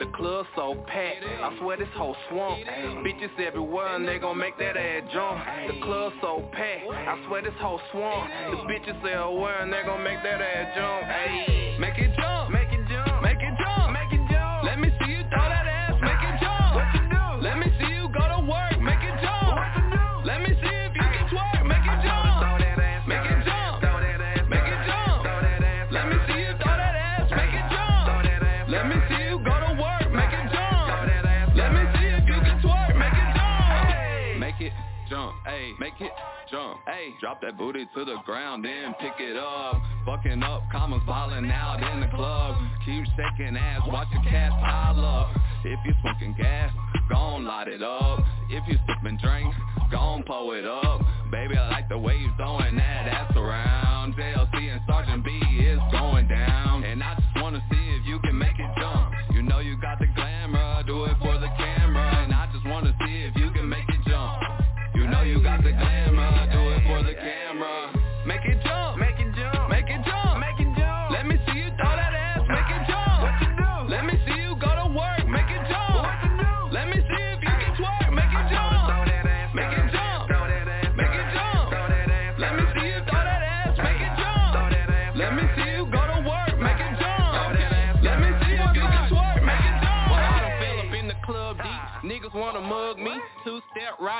The club so packed, I swear this whole swamp. Bitches everywhere and they gon' make that ass jump. The club so packed, I swear this whole swamp. The bitches everywhere and they gon' make that ass jump. Make it ayy. Drop that booty to the ground, then pick it up. Fucking up, commas falling out in the club. Keep shaking ass, watch the cash pile up. If you smoking gas, gon' light it up. If you sipping drink, gon' pour it up. Baby, I like the way you throwing that ass around. JLC and Sergeant B is going down. And I just wanna see if you can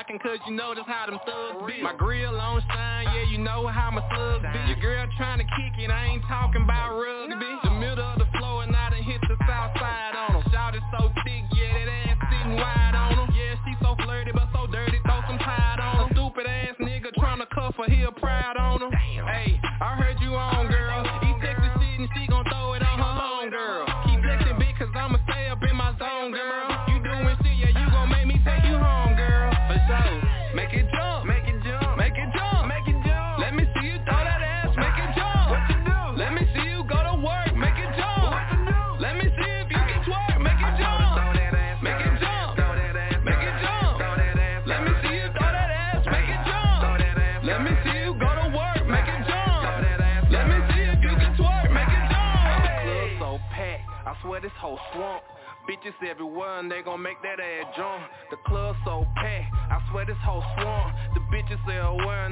rockin' cause you know that's how them thugs be. My grill on shine, yeah, you know how my slugs be. Your girl tryna kick it, I ain't talking about rugby. The middle of the floor and I done hit the south side on them. Shout it so thick, yeah, that ass sitting wide on them. Yeah, she so flirty but so dirty, throw some tide on them. Stupid ass nigga tryna cuff her, heel proud on them. Hey, I heard you on, girl. Whole swamp. Bitches and they gon' make that ass jump. The club so packed, I swear this whole swamp. The bitches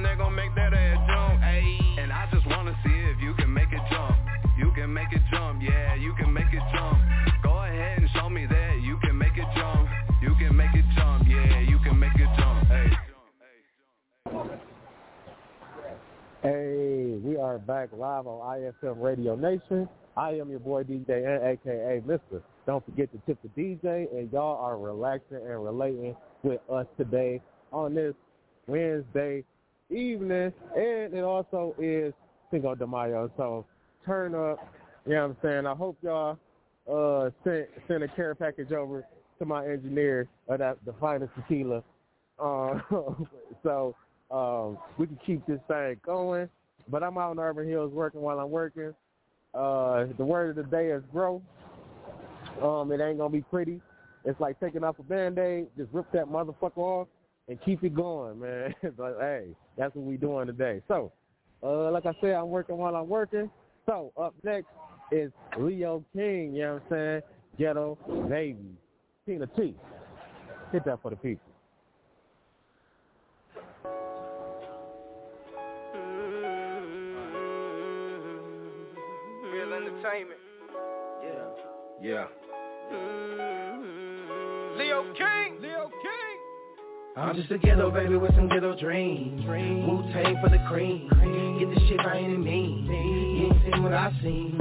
they gon' make that ass jump. Ayy, and I just wanna see if you can make it jump. You can make it jump, yeah, you can make it jump. Go ahead and show me that you can make it jump. You can make it jump, yeah, you can make it jump. Hey. Hey, we are back live on iFM Radio Nation. I am your boy DJ Ant aka Mister. Don't forget to tip the DJ, and y'all are relaxing and relating with us today on this Wednesday evening, and it also is Cinco de Mayo. So turn up, you know what I'm saying. I hope y'all uh sent send a care package over to my engineer of that the finest tequila. Uh, so um, we can keep this thing going. But I'm out in Arbor Hills working while I'm working. Uh, the word of the day is grow. Um, it ain't gonna be pretty. It's like taking off a band-aid, just rip that motherfucker off and keep it going, man. but hey, that's what we doing today. So, uh, like I said, I'm working while I'm working. So up next is Leo King, you know what I'm saying? Ghetto Baby. Tina T. Hit that for the people. Entertainment. Yeah. Yeah. Mm-hmm. Leo King. Leo King. I'm just a ghetto baby with some ghetto dreams. Wu-Tang for the cream. Get the shit by any means. You ain't seen what I seen.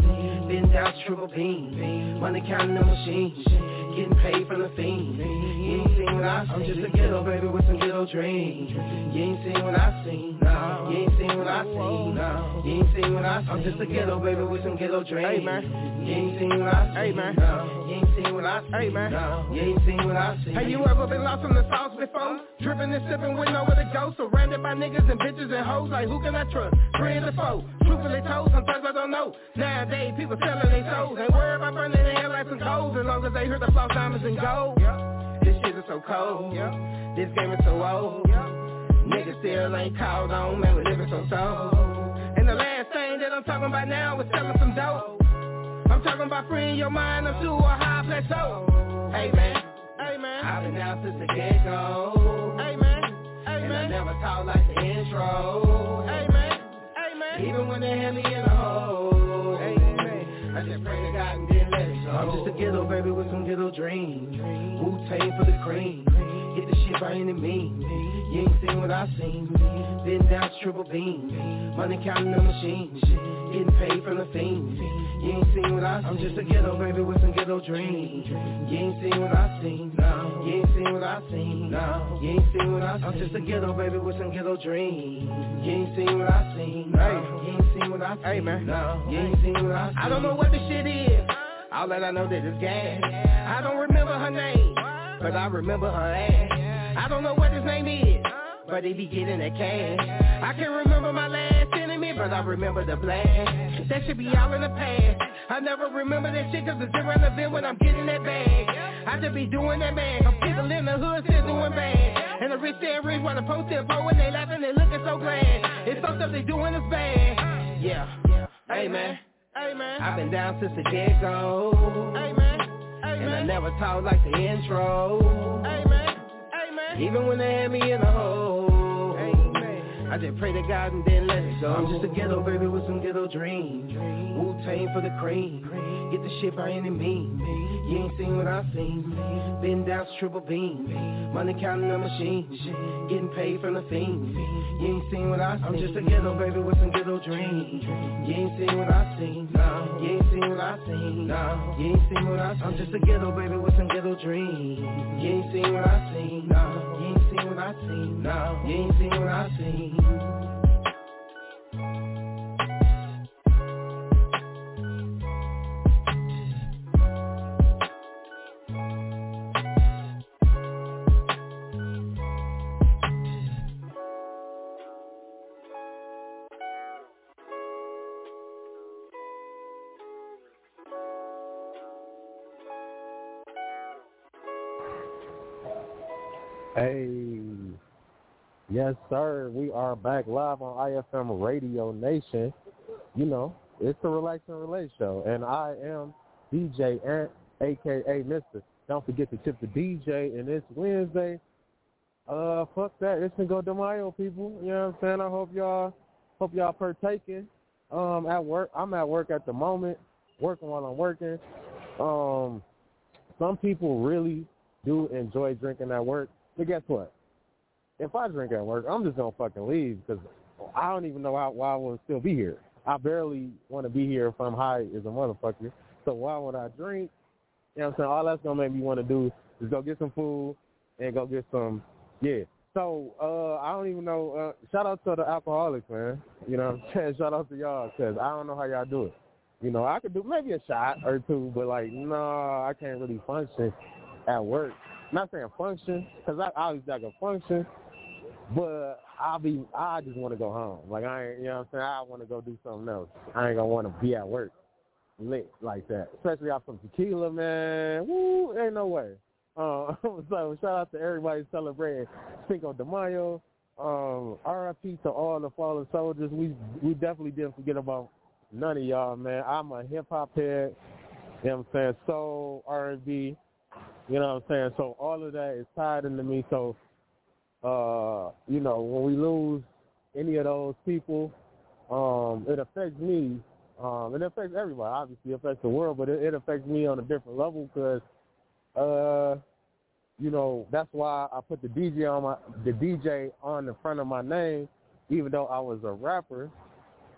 Been down to triple beam. Money counting the machines. Getting paid from the fiends. You ain't seen what I seen. I'm just a ghetto baby with some ghetto dreams. You ain't seen what I seen. No. You ain't seen what I seen. No. You ain't seen what I seen. I'm just a ghetto baby with some ghetto dreams. Hey man. You ain't seen what I seen. Hey man. No. You ain't seen what I seen. Hey man. No. You ain't seen what I seen. Have you ever been lost in the sauce before? Dripping and sipping with nowhere to go. Surrounded by niggas and bitches and hoes. Like who can I trust? Friend or foe? Truthfully told, sometimes I don't know. Nowadays people selling their souls. Ain't worried about burning their hair like some coals. As long as they hear the floss diamonds and gold. This shit is so cold. This game is so old. Niggas still ain't called on, man, we living so soul. And the last thing that I'm talking about now is selling some dope. I'm talking about freeing your mind up to a high plateau. Hey man, hey man. I've been out since the get-go. Hey man, hey And I never talk like the intro. Hey man, hey man. Even when they had me in a hole. I'm just a ghetto baby with some ghetto dreams. Wu-Tang for the cream. Get the shit by any means. You ain't seen what I seen. Been down to triple beam. Money counting the machines. Getting paid from the fiends. You ain't seen what I seen. I'm just a ghetto baby with some ghetto dreams. You ain't seen what I seen. No. You ain't seen what I seen. No. You ain't seen what I seen. I'm just a ghetto baby with some ghetto dreams. You ain't seen what I seen. No. You ain't seen what I seen. Hey, man. No. You ain't seen what I seen. I don't know what the shit is. All that I know that it's gas. I don't remember her name, but I remember her ass. I don't know what his name is, but he be getting that cash. I can't remember my last enemy, but I remember the blast. That should be all in the past. I never remember that shit cause it's irrelevant when I'm getting that bag. I just be doing that man. I'm people in the hood still doing bad. And the rich stay rich while the poor still poor and they laughing, they looking so glad. It's some stuff they doing is bad. Yeah. Hey man. Man. I've been down since the get-go. Hey man. Hey And I never talk like the intro. Hey man. Even when they had me in a hole. I just pray to God and then let it go. I'm just a ghetto baby with some ghetto dreams. Wu-Tang for the cream. Get the shit by any means. You ain't seen what I've seen. Been down to triple beam. Money counting the machine. Getting paid from the fiends. You ain't seen what I've seen. I'm just a ghetto baby with some ghetto dreams. You ain't seen what I seen. No. You ain't seen what I seen. No. You ain't seen what I seen. I'm just a ghetto baby with some ghetto dreams. You ain't seen what I seen. No. You ain't seen what I seen. No. You ain't seen what I seen. Hey, yes, sir. We are back live on IFM Radio Nation. You know, it's the Relax and Relate show, and I am DJ Ant, aka Mister. Don't forget to tip the DJ, and it's Wednesday. Uh, fuck that. It's Cinco de Mayo, people. You know what I'm saying? I hope y'all, hope y'all partaking. Um, at work, I'm at work at the moment, working while I'm working. Um, some people really do enjoy drinking at work. But guess what? If I drink at work, I'm just gonna fucking leave because I don't even know how, why I to still be here. I barely want to be here if I'm high as a motherfucker. So why would I drink? You know what I'm saying? All that's gonna make me want to do is go get some food and go get some, yeah. So uh I don't even know. Uh, shout out to the alcoholics, man. You know what I'm saying? Shout out to y'all because I don't know how y'all do it. You know, I could do maybe a shot or two, but like, no, I can't really function at work not saying function, because I obviously I can function, but I'll be, I just want to go home. Like I ain't, you know what I'm saying? I want to go do something else. I ain't gonna want to be at work lit like that, especially off some tequila, man. Woo, ain't no way. Uh, so shout out to everybody celebrating Cinco de Mayo. Um, RIP to all the fallen soldiers. We we definitely didn't forget about none of y'all, man. I'm a hip hop head. You know what I'm saying? Soul, R&B, you know what I'm saying? So all of that is tied into me. So, uh, you know, when we lose any of those people, um, it affects me. Um, it affects everybody. Obviously, it affects the world, but it, it affects me on a different level because, uh, you know, that's why I put the DJ on my the DJ on the front of my name, even though I was a rapper.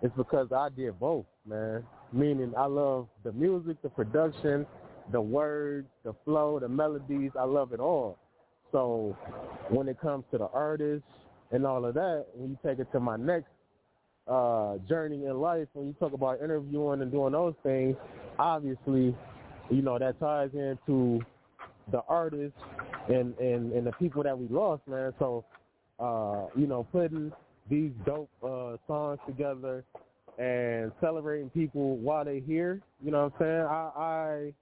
It's because I did both, man. Meaning, I love the music, the production, the words, the flow, the melodies, I love it all. So when it comes to the artists and all of that, when you take it to my next uh, journey in life, when you talk about interviewing and doing those things, obviously, you know, that ties into the artists and, and, and the people that we lost, man. So, uh, you know, putting these dope uh, songs together and celebrating people while they're here, you know what I'm saying? I, I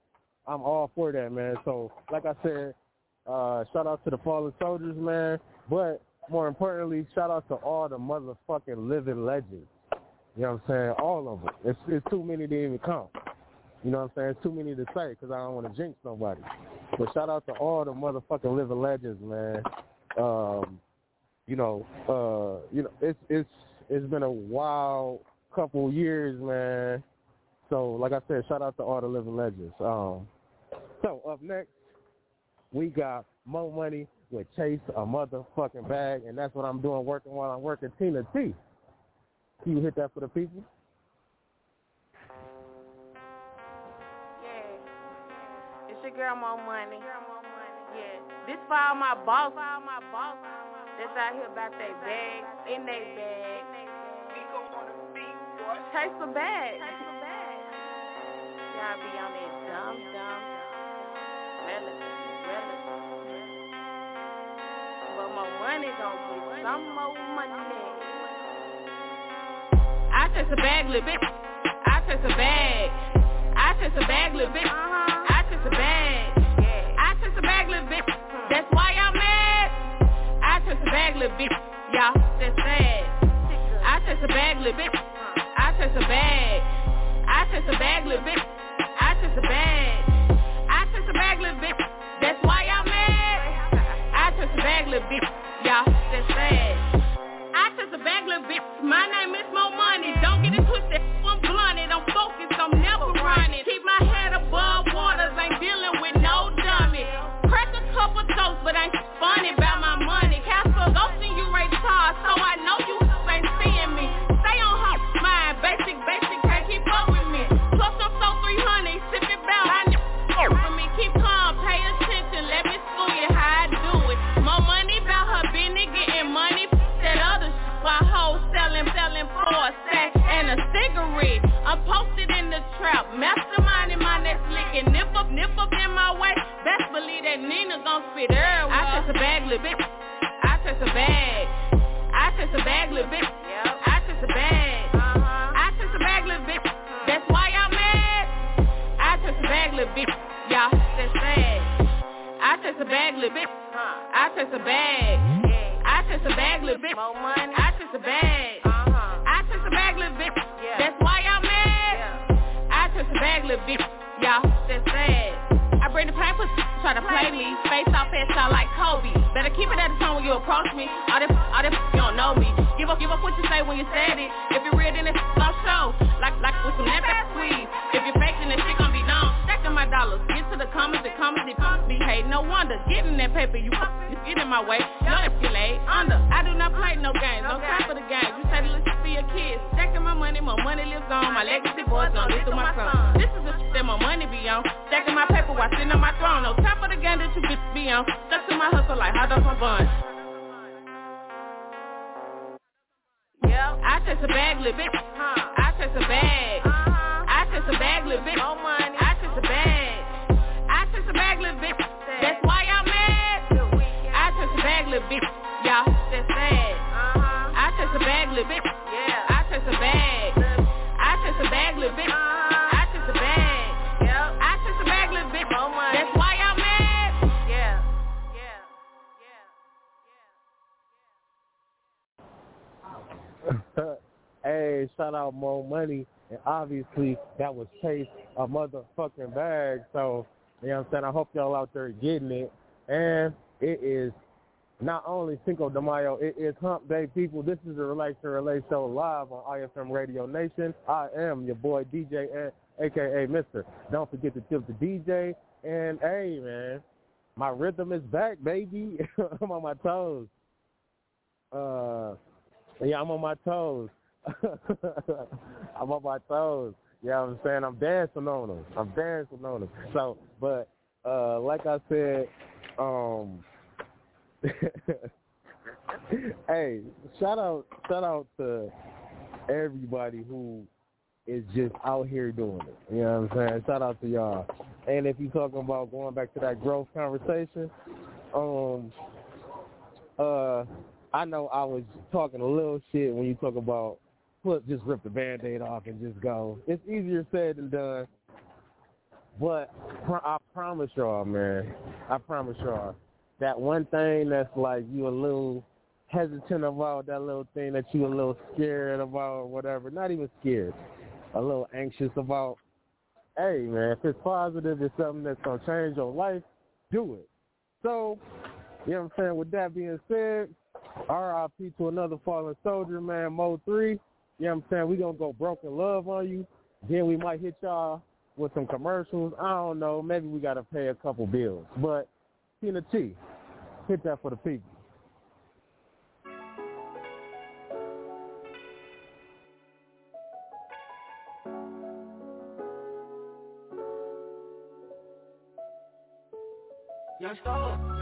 I'm all for that, man. So, like I said, uh, shout out to the fallen soldiers, man. But more importantly, shout out to all the motherfucking living legends. You know what I'm saying? All of them. It's, it's too many to even count. You know what I'm saying? It's too many to say because I don't want to jinx nobody. But shout out to all the motherfucking living legends, man. Um, you know, uh, you know, it's it's it's been a wild couple years, man. So, like I said, shout out to all the living legends. Um, so up next, we got Mo Money with Chase a motherfucking bag, and that's what I'm doing working while I'm working Tina T. Can you hit that for the people? Yeah. It's your girl Mo Money. Yeah. This for all my boss. all my boss. That's out here about their bag, in their bag. Chase a bag. Y'all be on that dumb, dumb. But my money gon' get some more money. I chase a bag, little bit. I chase a bag. I chase a bag, little bit. I chase a bag. I chase a bag, little bit. That's why y'all mad. I chase a bag, little bit. Y'all, that's sad. I chase a bag, little bit. I chase a bag. I chase a bag, little bit. I chase a bag I chase a bag, little bitch. That's why y'all mad. I just a bag little bitch, y'all. That's sad. I just a bag little bitch. My name is Mo Money. Don't get it twisted. I'm blunted. I'm focused. I'm never running. Keep my head above waters. Ain't dealing with no dummy. Crack a couple jokes, but I ain't funny about my money. Casper, ghosting you Ray Charles, so I know you red. I'm posted in the trap, mastermind in my next lick. And nip up, nip up in my way, best believe that Nina gon' spit her. I touch a bag, little bitch. I touch a bag. I touch a bag, little bitch. I touch a bag. I touch a bag, little bitch. That's why y'all mad. I touch a bag, little bitch. Y'all, that's sad. I touch a bag, little bitch. I touch a bag. I touch a bag, little bitch. I touch a bag. Keep it at the tone when you approach me. All that, all that, you don't know me. Give up, give up what you say when you said it. If you're real, then it's slow show. Like, like with some that to the comments, the comments, they pump be hate. No wonder. Getting that paper, you you get in my way. No escalate under. I do not play no games. No time for the game. You say to listen for your kids. Stacking my money, my money lives on. My legacy boys gon' live through my son. This is the shit that my money be on. Stacking my paper while sitting on my throne. No time for the game that you bitch be on. Stuck to my hustle like hot dogs on bun. Yeah, I chase a bag, little bitch. I chase a bag. Uh-huh. I chase a bag, little bitch. More money. I chase a bag, little bitch. That's why y'all mad. I chase a bag, little bitch. Y'all, that's sad. Uh huh. I chase a bag, little bitch. Yeah. I chase a bag. I chase a bag, little bitch. Uh-huh. I chase a bag. Yeah. I chase a bag, little bitch. More money. That's why y'all mad. Yeah. Yeah. Yeah. Yeah. hey, shout out Mo Money. And obviously that was Chase a motherfucking bag. So, you know what I'm saying? I hope y'all out there getting it. And it is not only Cinco de Mayo, it is Hump Day, people. This is the Relax and Relate show live on IFM Radio Nation. I am your boy DJ, Ant, aka Mister. Don't forget to tip the DJ. And hey, man, my rhythm is back, baby. I'm on my toes. Uh, yeah, I'm on my toes. I'm on my toes. You know what I'm saying? I'm dancing on them. I'm dancing on them. So, but uh, like I said, um, hey, shout out, shout out to everybody who is just out here doing it. You know what I'm saying? Shout out to y'all. And if you're talking about going back to that growth conversation, um, uh, I know I was talking a little shit when you talk about put just rip the band-aid off and just go. It's easier said than done. But I promise y'all, man, I promise y'all, that one thing that's like you a little hesitant about, that little thing that you a little scared about or whatever, not even scared, a little anxious about, hey man, if it's positive, it's something that's going to change your life, do it. So, you know what I'm saying? With that being said, RIP to another fallen soldier, man, Mo3. You know what I'm saying? we to go broken love on you. Then we might hit y'all with some commercials. I don't know. Maybe we got to pay a couple bills. But Tina T, hit that for the people. Young Star.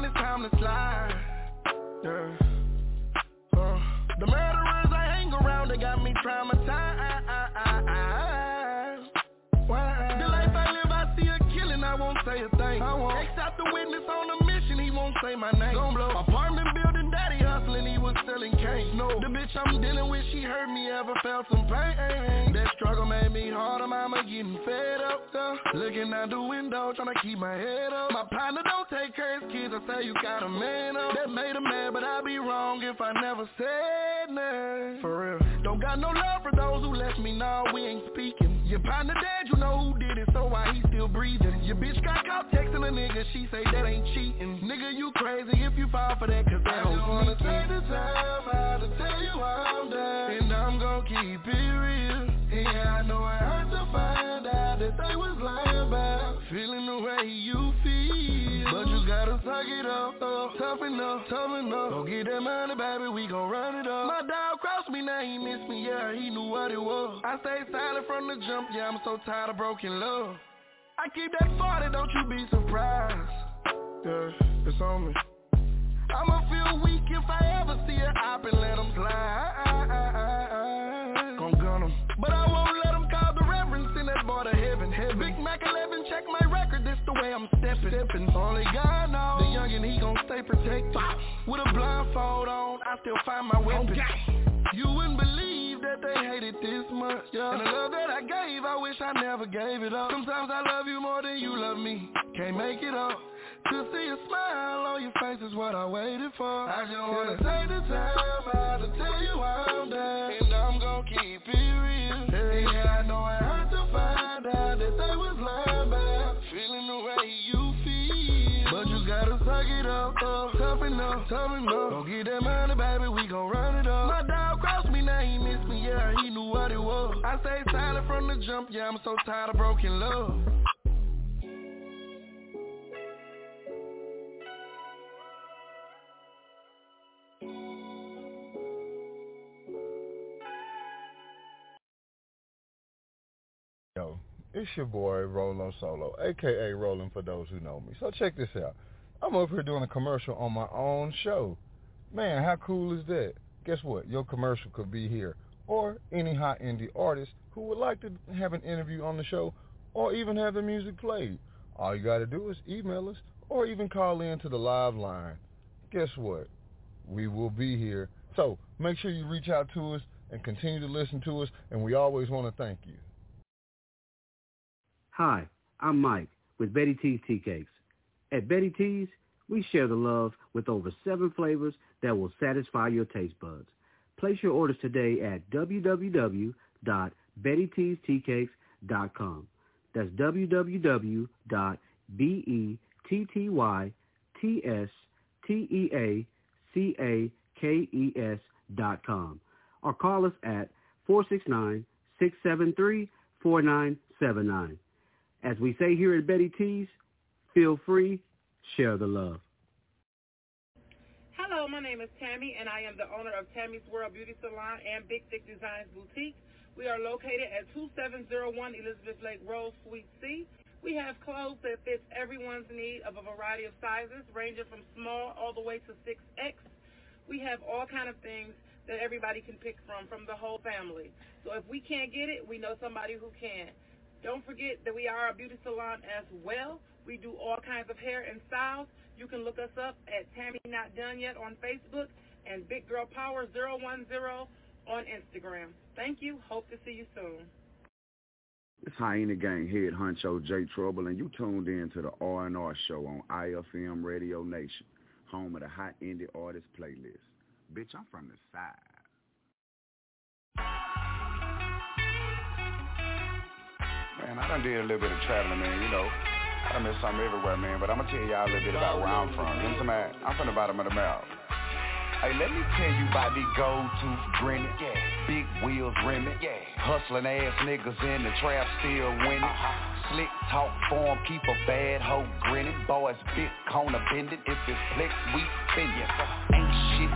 When it's time to slide. Yeah. Uh, the murderers I hang around, they got me traumatized. Why? The life I live, I see a killing, I won't say a thing. I won't. Except the witness on the mission, he won't say my name. Gon' blow. Apartment building, daddy hustling, he was selling cane. No, the bitch I'm dealing with, she hurt me, ever felt some pain. That struggle made me harder, mama getting fed up. Though. Looking out the window, trying to keep my head up. My partner don't take care of kids, I say you got a man up. That made him mad, but I'd be wrong if I never said nothing. For real. Don't got no love for those who left me, now we ain't speaking. Your partner dead, you know who did it, so why he still breathing? Your bitch got caught texting a nigga, she say that ain't cheating. Nigga, you crazy if you fall for that, cause that don't wanna take the time out to tell you I'm down. And I'm gon' keep it real. Yeah, I know it hurt to find out that they was lying about feeling the way you feel. But you gotta suck it up, up. tough enough, tough enough. Go get that money, baby, we gon' run it up. My dog crossed me, now he missed me, yeah, he knew what it was. I stayed silent from the jump, yeah, I'm so tired of broken love. I keep that 40, don't you be surprised. Yeah, it's on me. I'ma feel weak if I ever see her op and let them slide. Gon' gun them. But I won't let them call the reverence in that boy to heaven. Big Mac 11, check my record, this the way I'm stepping. stepping. Only God knows. The youngin', he gon' stay protected. With a blindfold on, I still find my weapon. Okay. You wouldn't believe that they hated this much, yeah. And the love that I gave, I wish I never gave it up. Sometimes I love you more than you love me. Can't make it up. To see a smile on your face is what I waited for. I just wanna take the time out to tell you I'm down, and I'm gon' keep it real. Yeah, I know it hurt to find out that they was lying about feeling the way you feel. But you gotta suck it up, uh, tough enough, tough enough. Don't get that money, baby, we gon' run it up. My dog crossed me, now he missed me, yeah, he knew what it was. I stayed silent from the jump, yeah, I'm so tired of broken love. It's your boy Rolo Solo, aka Rolling for those who know me. So check this out. I'm up here doing a commercial on my own show. Man, how cool is that? Guess what? Your commercial could be here. Or any hot indie artist who would like to have an interview on the show or even have the music played. All you gotta do is email us or even call in to the live line. Guess what? We will be here. So make sure you reach out to us and continue to listen to us and we always want to thank you. Hi, I'm Mike with Betty T's Tea Cakes. At Betty T's, we share the love with over seven flavors that will satisfy your taste buds. Place your orders today at www.bettytsteacakes.com. That's www.bettytsteacakes.com or call us at 469-673-4979. As we say here at Betty T's, feel free, share the love. Hello, my name is Tammy, and I am the owner of Tammy's World Beauty Salon and Big Thick Designs Boutique. We are located at 2701 Elizabeth Lake Road, Suite C. We have clothes that fits everyone's need of a variety of sizes, ranging from small all the way to 6X. We have all kind of things that everybody can pick from, from the whole family. So if we can't get it, we know somebody who can. Don't forget that we are a beauty salon as well. We do all kinds of hair and styles. You can look us up at Tammy Not Done Yet on Facebook and Big Girl Power 010 on Instagram. Thank you. Hope to see you soon. It's Hyena Gang head honcho Jay Truble, and you tuned in to the R&R show on IFM Radio Nation, home of the Hot Indie Artist playlist. Bitch, I'm from the side. Man, I done did a little bit of traveling, man, you know. I done missed something everywhere, man, but I'm gonna tell y'all a little bit about where I'm from. You know what I'm saying? I'm from the bottom of the mouth. Hey, let me tell you about these gold tooth grinning, yeah. big wheels rimming, yeah. hustling ass niggas in the trap still winning. Uh-huh. Slick talk form, keep a bad hoe grinning. Boys bit corner bending, if it's flex, we spin yes, Ain't shit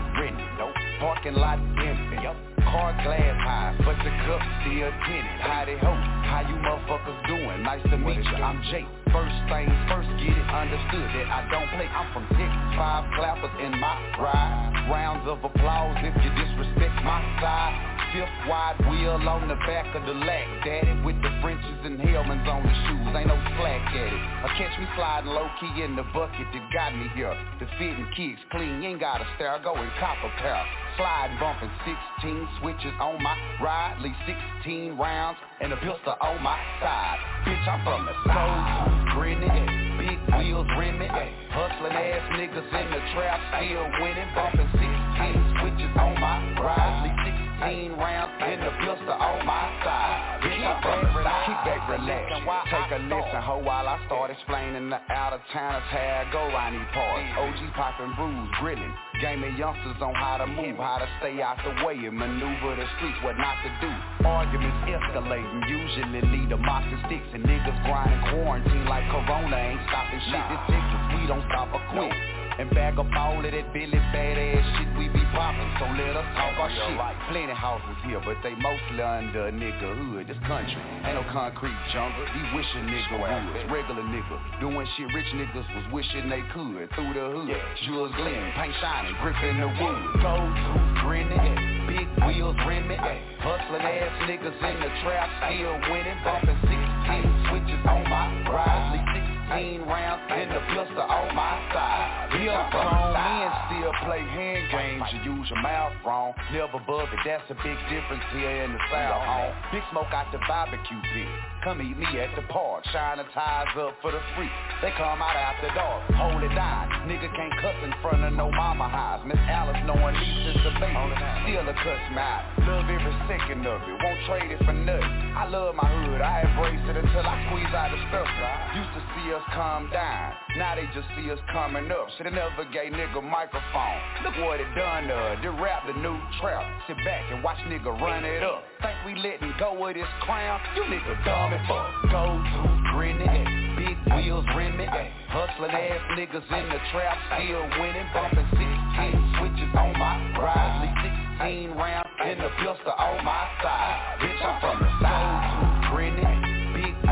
nope. Parking lot empty. Car glass high, but the cup still tinted. Howdy ho, how you motherfuckers doing? Nice to meet you, I'm Jake. First things first, get it understood that I don't play. I'm from Texas, five clappers in my ride. Rounds of applause if you disrespect my side. Fifth wide wheel on the back of the lack, daddy With the Frenches and Hellmann's on the shoes, ain't no slack at it. Or catch me sliding low-key in the bucket that got me here. The fitting kicks clean, you ain't got a stare, go and cop a pair. Slide bumping 16 switches on my ride. Leave 16 rounds and a pistol on my side. Bitch, I'm from the side Grinning, big wheels rimming Hustling ass niggas in the trap, still winning Bumping 16 switches on my ride 16 rounds and the pistol on my side. Back, kick back, relax. Take a listen, ho, while I start explaining the out of towners how I go around these parts. OG popping brews, grilling. Gaming youngsters on how to move, how to stay out the way and maneuver the streets, what not to do. Arguments escalating, usually lead to mops and sticks and niggas grinding quarantine like Corona ain't stopping shit. This Texas, we don't stop or quit. And bag up all of that Billy badass shit we be poppin', so let us talk our shit. Plenty houses here, but they mostly under a nigga hood. This country ain't no concrete jungle. We wishing nigga would. Regular nigga doing shit rich niggas was wishing they could. Through the hood, jewels gleaming, paint shining, gripping the wood. Gold tooth grinning, big wheels rimming. Hustling ass niggas in the trap, still winning, bumping 16 switches on my ride. 16 rounds and the pistol on my side. Real grown men still play hand games. You use your mouth wrong. Never bug it, that's a big difference here in the South home. Big smoke out the barbecue pit. Come meet me at the park. Shine the tires up for the free. They come out after dark. Hold it down. Nigga can't cuss in front of no mama house. Miss Alice knowing me since a baby. Still a cuss me out. Love every second of it. Won't trade it for nothing. I love my hood. I embrace it until I squeeze out the stuff. Used to see us calm down. Now they just see us coming up. Shoulda never gave nigga microphone. Look what it done her. They rap the new trap. Sit back and watch nigga run it up. Think we letting go of this crown? You nigga dumb as fuck. Go to grinning. Big wheels rimming. Hustling ass niggas in the trap. Still winning. Bumping 16 switches on my ride. 16 rounds in the pistol on my side. Bitch, I'm from the side.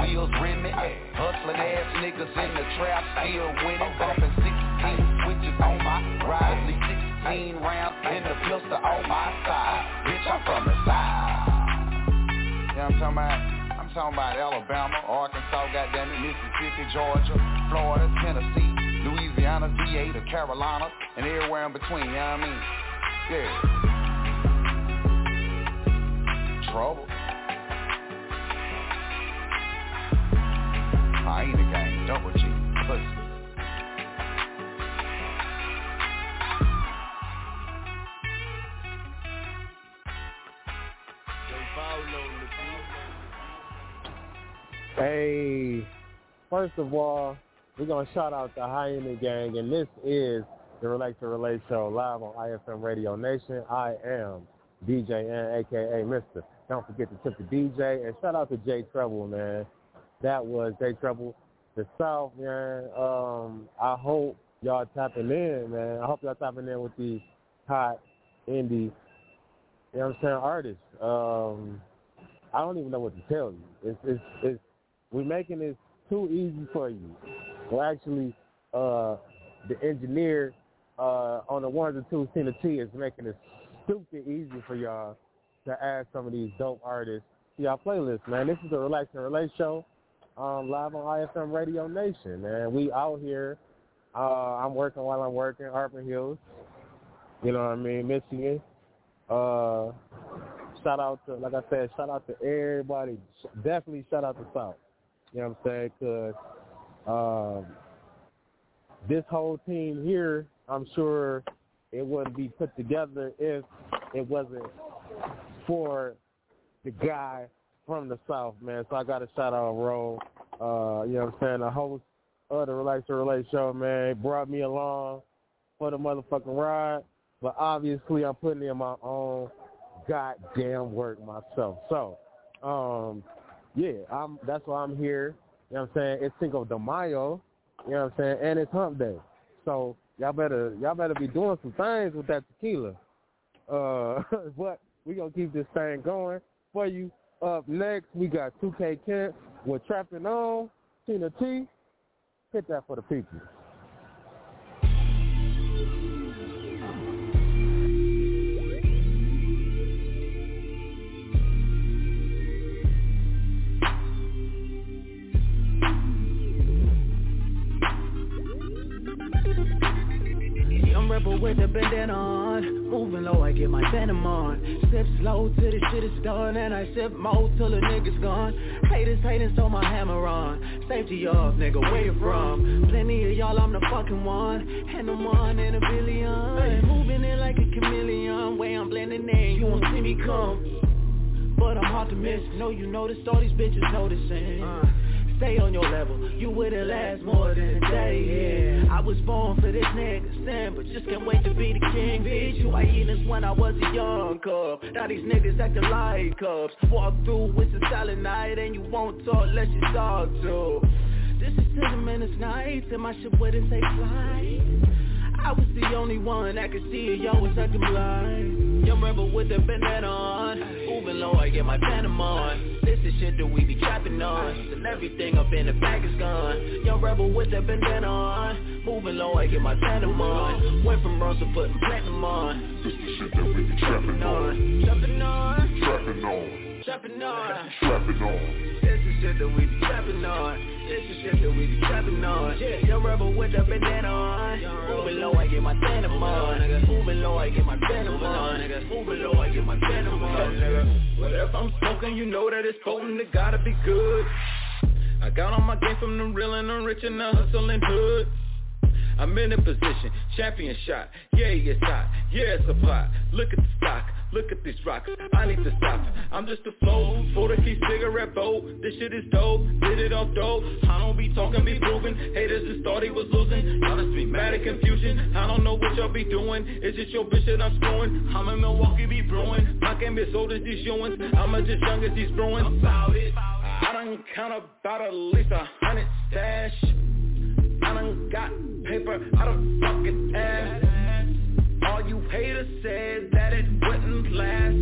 Wheels rimming. Hustling ass niggas in the trap, still winning. Bumping 16 switches on my ride. 16 rounds in the pistol on my side. Bitch, I'm from the side. Yeah, I'm talking about. I'm talking about Alabama, Arkansas, goddamn it, Mississippi, Georgia, Florida, Tennessee, Louisiana, VA, the Carolina, and everywhere in between, you know what I mean? Yeah. Trouble. I ain't a gang, double G, pussy. Hey, first of all, we're gonna shout out the Hyena Gang, and this is the Relax and Relate Show live on IFM Radio Nation. I am DJ Ant, aka Mister. Don't forget to tip the DJ, and shout out to Jay Truble, man that was Jay Truble. The South, man. Um, I hope y'all tapping in, man. I hope y'all tapping in with these hot indie, you know what I'm saying, artists. Um, I don't even know what to tell you. It's it's it's we're making this too easy for you. Well, actually, uh, the engineer uh, on the ones and twos, Tina T, is making it stupid easy for y'all to add some of these dope artists to y'all playlist, man. This is the Relax and Relate show um, live on IFM Radio Nation, man. We out here. Uh, I'm working while I'm working, Arbor Hills. You know what I mean, Michigan. Uh, shout out to, like I said, shout out to everybody. Definitely shout out to South. You know what I'm saying? Because um, this whole team here, I'm sure it wouldn't be put together if it wasn't for the guy from the South, man. So I got to shout out Ro. Uh, you know what I'm saying? The host of the Relax to Relate show, man. brought me along for the motherfucking ride. But obviously I'm putting in my own goddamn work myself. So, um, yeah, I'm that's why I'm here. You know what I'm saying? It's Cinco de Mayo, you know what I'm saying, and it's hump day. So y'all better y'all better be doing some things with that tequila. Uh but we gonna keep this thing going for you. Up next, we got 2K Kent with Trapping On, Tina T. Hit that for the people. With the bandana on. Moving low, I get my venom on Sip slow till the shit is done And I sip more till the nigga's gone. Haters hating, so my hammer on. Safety off, nigga, where you from? Plenty of y'all, I'm the fucking one. And I'm one in a billion. Hey, Moving in like a chameleon Way I'm blending in, you won't see me come But I'm hard to miss. Know you notice all these bitches noticing uh stay on your level. You wouldn't last more than a day, yeah. I was born for this nigga sin But just can't wait to be the king, bitch You? Hyenas when I was a young cub. Now these niggas acting like cubs. Walk through with a silent night And you won't talk unless you talk to. This is 10 minutes nights And my shit wouldn't take flight. I was the only one that could see it, yo, was acting blind Young rebel with the bandana on Moving low, I get my phantom on. This is shit that we be trapping on. And everything up in the bag is gone. Young rebel with the bandana on. Moving low, I get my phantom on. Went from bronze to putting platinum on. This is shit that we be trapping on. Trapping on. Trapping on Trapping on. Trapping on. This is shit that we be trapping on. This is shit that we be trapping on. Young rebel with the bandana on. Moving low, I get my phantom on. Moving low, I get my phantom on. Moving low, I get my phantom on. if I'm smoking, you know that it's potent, it gotta be good. I got on my game from the real and the rich and the hustling hood. I'm in a position, champion shot, yeah it's hot, yeah it's a pot. Look at the stock, look at these rocks, I need to stop. I'm just a flow, for the key cigarette bowl. This shit is dope, did it off dope. I don't be talking, be proving Haters just thought he was losing. Y'all just be mad at confusion. I don't know what y'all be doing. It's just your bitch that I'm screwing. I'm in Milwaukee, be brewing. My game is old as these showings I'm as just young as these brewing About it I done count about at least a hundred stash. I done got paper out of fucking ass. All you haters said that it last.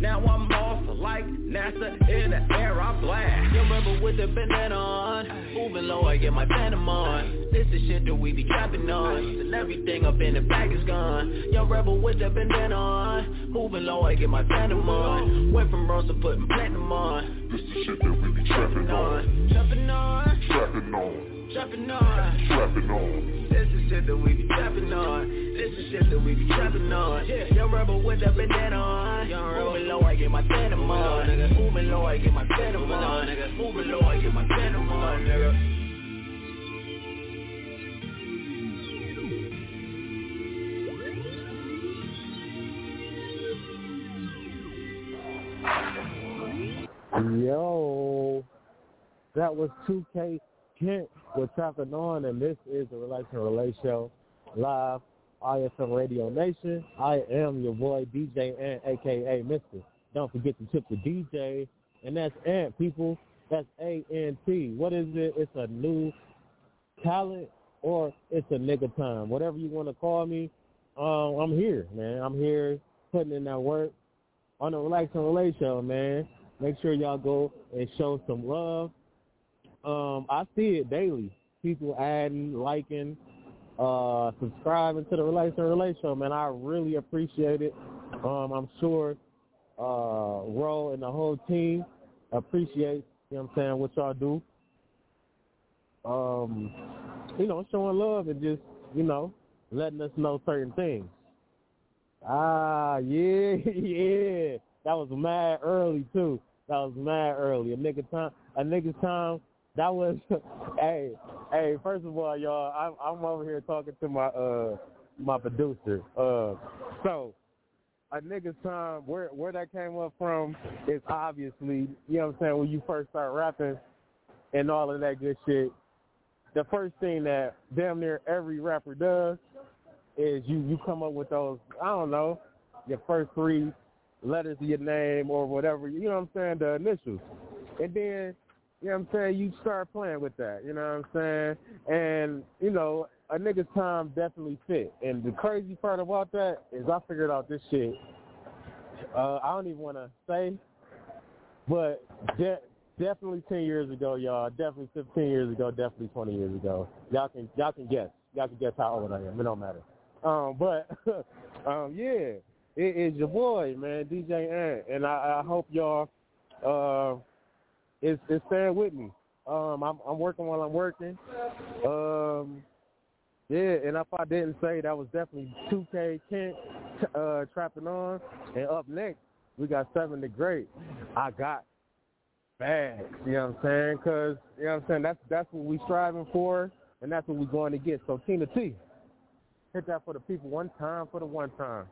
Now I'm off like NASA in the air I blast. Young rebel with the bandana on? Moving low I get my phantom on This is shit that we be trapping on. And everything up in the bag is gone. Young rebel with the bandana on. Moving low I get my phantom on Went from bronze to putting platinum on. This the shit that we be trapping on. Trapping on. Trapping on Trapping on. Trapping on. This is shit that we be trapping on. This is shit that we be trapping on. Young rebel with the bandana on. Moving low I get my phantom on. Moving low I get my phantom on Moving low I get my phantom on nigga. Yo, that was 2K Kent with Trapping On, and this is the Relation Relay Show live, IFM Radio Nation. I am your boy, DJ Ant, aka Mister. Don't forget to tip the DJ, and that's Ant, people. That's A-N-T. What is it? It's a new talent or it's a nigga time. Whatever you want to call me, um, I'm here, man. I'm here putting in that work on the Relax and Relate Show, man. Make sure y'all go and show some love. Um, I see it daily. People adding, liking, uh, subscribing to the Relay Show, man. I really appreciate it. Um, I'm sure uh, Ro and the whole team appreciate, you know what I'm saying, what y'all do. Um, you know, showing love and just, you know, letting us know certain things. Ah, yeah, yeah. That was mad early too. That was mad early. A nigga time, a nigga time. That was, hey, hey. First of all, y'all, I'm, I'm over here talking to my uh my producer. Uh, so a nigga's time. Where where that came up from is obviously, you know what I'm saying. When you first start rapping and all of that good shit, the first thing that damn near every rapper does is you you come up with those. I don't know, your first three letters of your name or whatever, you know what I'm saying, the initials. And then, know what I'm saying, you start playing with that, you know what I'm saying? And, you know, a nigga's time definitely fit. And the crazy part about that is I figured out this shit. Uh, I don't even want to say, but de- definitely 10 years ago, y'all. Definitely 15 years ago. Definitely 20 years ago. Y'all can y'all can guess. Y'all can guess how old I am. It don't matter. Um, but um, yeah, it is your boy, man, DJ Ant, and I, I hope y'all uh is is staying with me. Um, I'm I'm working while I'm working. Um, yeah, and if I didn't say that was definitely 2K Kent uh, trapping on, and up next we got Seven the Great. I got bags, you know what I'm saying? Cause you know what I'm saying. That's that's what we striving for, and that's what we going to get. So Tina T, hit that for the people one time for the one time.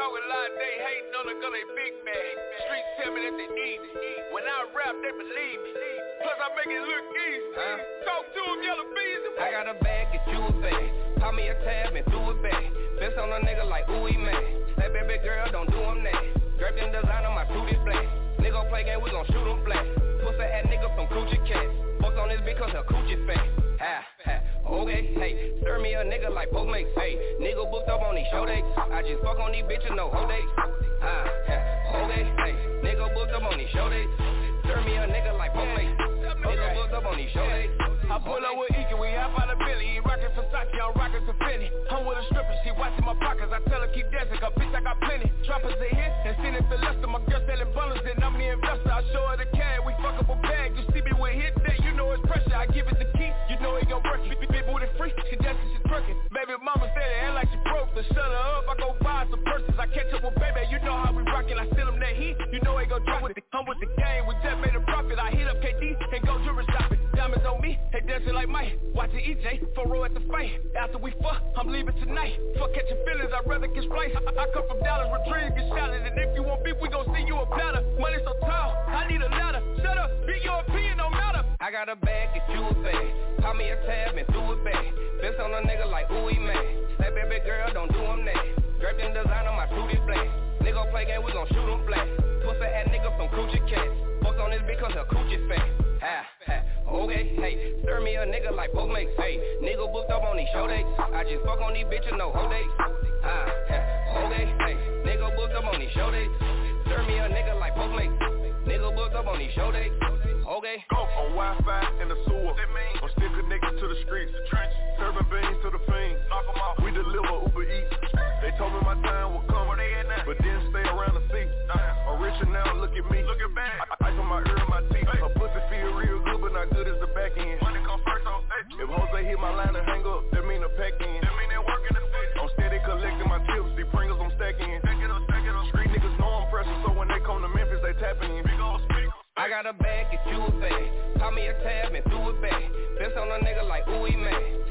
Boys that talk a lot, they hating on the gun, they big bag. Streets tell me that they need it. When I rap, they believe me. Plus I make it look easy. Talk to them, yellow bees. I got a bag, get you a bag. Call me a tab and do it back. Best on a nigga like ooey man. That baby girl, don't do him that. Draped in designer, my suit is black. Nigga play game, we gon' shoot him flat. Pussy ass nigga from Coochie Cat. Fuck on this because her coochie fat. Ha, ha, okay, hey, serve me a nigga like Postmates, hey, nigga booked up on these show dates, I just fuck on these bitches, no whole dates, ah, ha, ha, okay, hey, nigga booked up on these show dates, serve me a nigga like Postmates, nigga booked up on these show dates, I pull up with Ike, we hop out of Billy. Rockin' Versace, I'm rockin' Tiffany. I'm with a stripper, she watching my pockets. I tell her keep dancing, cause bitch I got plenty. Droppers a hit and send it to Lester. My girl selling bundles, and I'm the investor. I show her the CAD, we fuck up a bag. You see me with hit that, you know it's pressure. I give it the key, you know it gon' work. Big, big booty free, she dancing, she twerking. Baby mama said it ain't like she broke, so shut her up. I go buy some purses. I catch up with baby, you know how we rockin'. I send him that heat, you know it gon' drop with it. I'm with the game, we just made a profit. I hit up KD and go jewelry shopping. Diamonds on me, they dancing like Mike. Watching EJ, for row at the fight. After we fuck, I'm leaving tonight. Fuck catching feelings, I'd rather get spliced. I, I come from Dallas, get shouted. And if you want beef, we gon' see you a platter. Money so tall, I need a ladder. Shut up, be your opinion, no matter. I got a bag, get you a bag. Call me a tab and threw it back. Best on a nigga like ooh, he mad. That baby girl, don't do him that. Draped in design on my tootie black. Nigga play game, we gon' shoot him flat. Pussy ass nigga from Coochie Cat. Fucked on this because her coochie fat. Ha, ha, okay, hey, serve me a nigga like Postmates, hey, nigga booked up on these show dates, I just fuck on these bitches, no whole dates, ha, ha, okay, hey, nigga booked up on these show dates, serve me a nigga like Postmates, nigga booked up on these show dates, okay. Go on Wi-Fi in the sewer, I'm still connected to the streets, Trench. serving beans to the fiends, knock 'em off, we deliver Uber Eats, they told me my time would come, but didn't stay around to see, I'm richer now, look at me, look at back, ice on my ear and my teeth, her pussy feel real good, but not good as the back end. Money come first on If Jose hit my line and hang up, that mean the pack in. Got a bag, get you a bag. Call me a tab and threw it back. Best on a nigga like ooh, he.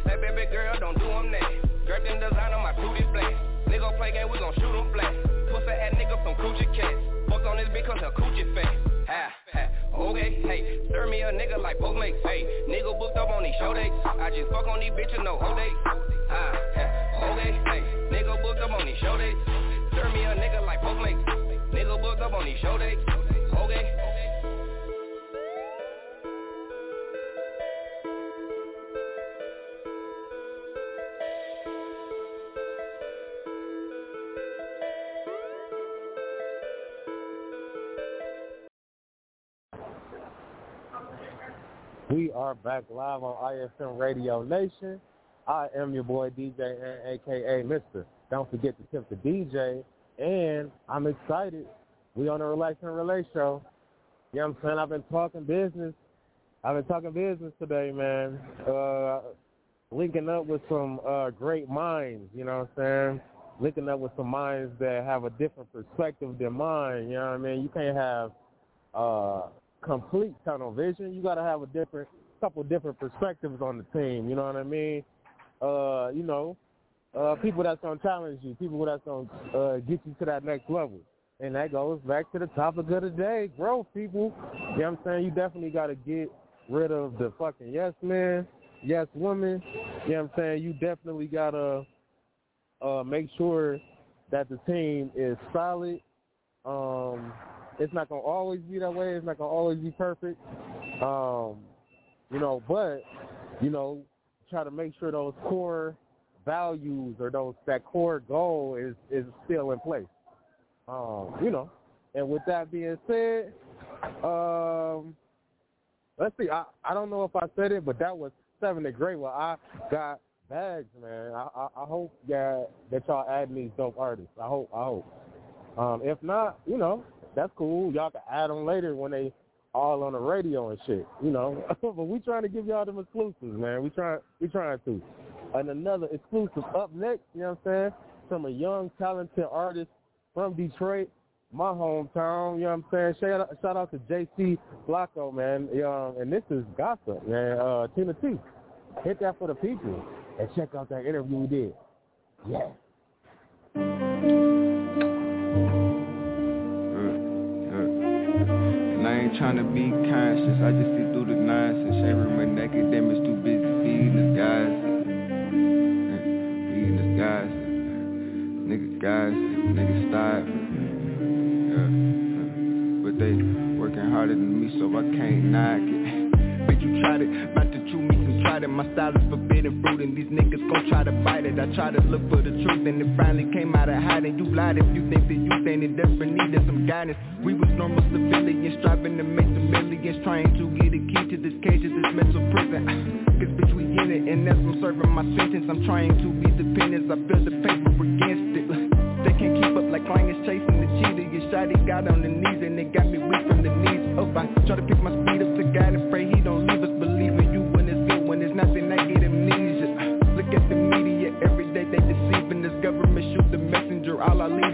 That baby girl, don't do him that. Draped in design on my tootie black. Nigga play game, we gon' shoot him flat. Pussy ass nigga from Coochie Cat. Fucked on this because her coochie fat. Ha, ha, okay, hey, serve me a nigga like Postmates, hey, nigga booked up on these show dates, I just fuck on these bitches, no whole dates, ha, ha, okay, hey, nigga booked up on these show dates, serve me a nigga like Postmates, nigga booked up on these show dates, okay. We are back live on IFM Radio Nation. I am your boy DJ aka Mister. Don't forget to tip the DJ. And I'm excited. We on the Relax and Relate show. You know what I'm saying? I've been talking business. I've been talking business today, man. Uh, linking up with some uh, great minds, you know what I'm saying? Linking up with some minds that have a different perspective than mine, you know what I mean? You can't have uh, complete tunnel vision. You got to have a different, couple different perspectives on the team. You know what I mean? Uh, you know, uh, people that's gonna challenge you, people that's gonna uh, get you to that next level. And that goes back to the topic of the day, growth, people. You know what I'm saying? You definitely got to get rid of the fucking yes man, yes woman. You know what I'm saying? You definitely got to uh, make sure that the team is solid. Um, it's not gonna always be that way. It's not gonna always be perfect. Um, you know, but you know, try to make sure those core values or those that core goal is is still in place. Um, you know, and with that being said, um, let's see. I I don't know if I said it, but that was seven to great. Well, I got bags, man. I I, I hope that that y'all adding these dope artists. I hope I hope. Um, if not, you know, that's cool. Y'all can add them later when they all on the radio and shit, you know. but we trying to give y'all them exclusives, man. We trying we trying to. And another exclusive up next, you know what I'm saying? From a young, talented artist from Detroit, my hometown, you know what I'm saying? Shout out, shout out to JC Flacco, man. Um, and this is Gossip, man. Uh, Tina T. Hit that for the people. And check out that interview we did. Yeah. And to be conscious, I just see through the nonsense. Shaving my neck, academics too busy feeding the guys. Feeding the guys. Niggas guys, niggas starving. Yeah. But they working harder than me, so I can't knock it. Bitch, you tried it, about to chew me tried it. My style is forbidden fruit, and these niggas gon' try to bite it. I try to look for the truth, and it finally came out of hiding. You lied if you think that you stand in desperate need of some guidance. We was normal civilians, striving to make some millions, trying to get a key to this cage of this mental prison. Cause bitch, we in it, and as I'm serving my sentence, I'm trying to be dependent. I feel the paper against it. They can't keep up like lions chasing the cheetah. Your shotty got on the knees, and it got me weak from the knees up. I try to pick my speed up to God and pray he don't leave us. Believe in you when it's good, when it's nothing, I get amnesia. Look at the media, every day they deceiving this government, shoot the messenger. All leaders been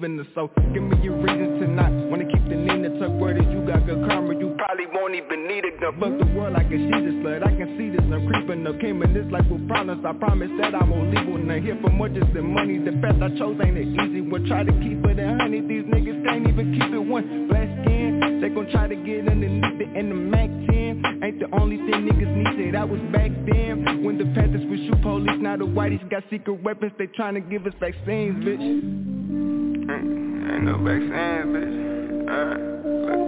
leaving so give me your reasons tonight. wanna keep the Nina tuck word that you got good karma. You probably won't even need a gun. Fuck the world like a she's a slut. I can see this, I'm creeping up. Came in this life with problems. I promise that I won't leave with none. Here for more just than money. The path I chose ain't it easy. We'll try to keep it a honey. These niggas can't even keep it one. Black skin, they gon' try to get underneath it in the Mac 10. Ain't the only thing niggas need to. That was back then. When the Panthers would shoot police, now the whiteys got secret weapons. They trying to give us vaccines, bitch. Ain't, no vaccines, bitch. Alright, look.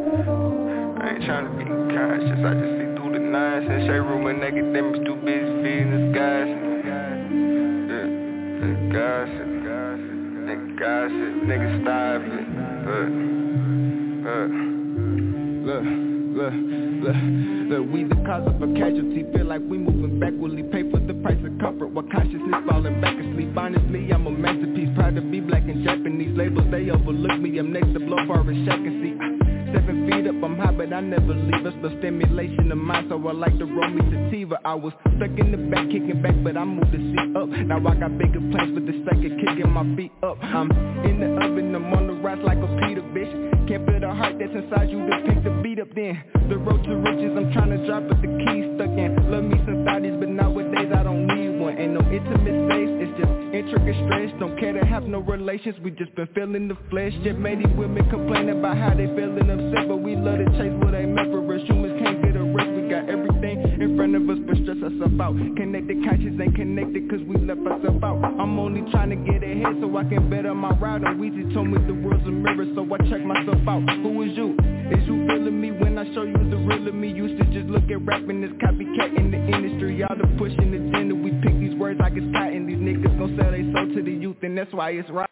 I ain't trying to be conscious. I just see through the nonsense. Shade room and academics too busy feeding the skies. Gossip. Nigga gossip. Nigga starving. Look, look, look, look, look. We the cause of a casualty. Feel like we moving backwardly. Pay for the price of comfort while consciousness falling back asleep. Honestly, I'm a masterpiece. Proud to be black and Japanese labels. They overlook me. I'm next to blow for a shack and see. Seven feet up, I'm high, but I never leave us. The stimulation of mine, so I like to roll me sativa. I was stuck in the back, kicking back, but I moved the seat up. Now I got bigger plans with the second kicking my feet up. I'm in the oven, I'm on the rise like a Peter, bitch. Can't feel the heart that's inside you to pick the beat up then. The road to riches, I'm trying to drop, but the key's stuck in. Love me some thotties, but nowadays I don't need Ain't no intimate space, it's just intricate stress. Don't care to have no relations, we just been feeling the flesh. Yet many women complain about how they feeling upset, but we love to chase what ain't meant for us. Humans can't get a rest, us, stress ourselves out. Connected conscious ain't connected, cause we left ourselves out. I'm only trying to get ahead so I can better my route. And Weezy told me the world's a mirror, so I check myself out. Who is you? Is you feeling me when I show you the real of me? Used to just look at rapping as copycat in the industry. Y'all the pushing agenda, we pick these words like it's cotton. These niggas gon' sell they soul to the youth, and that's why it's right.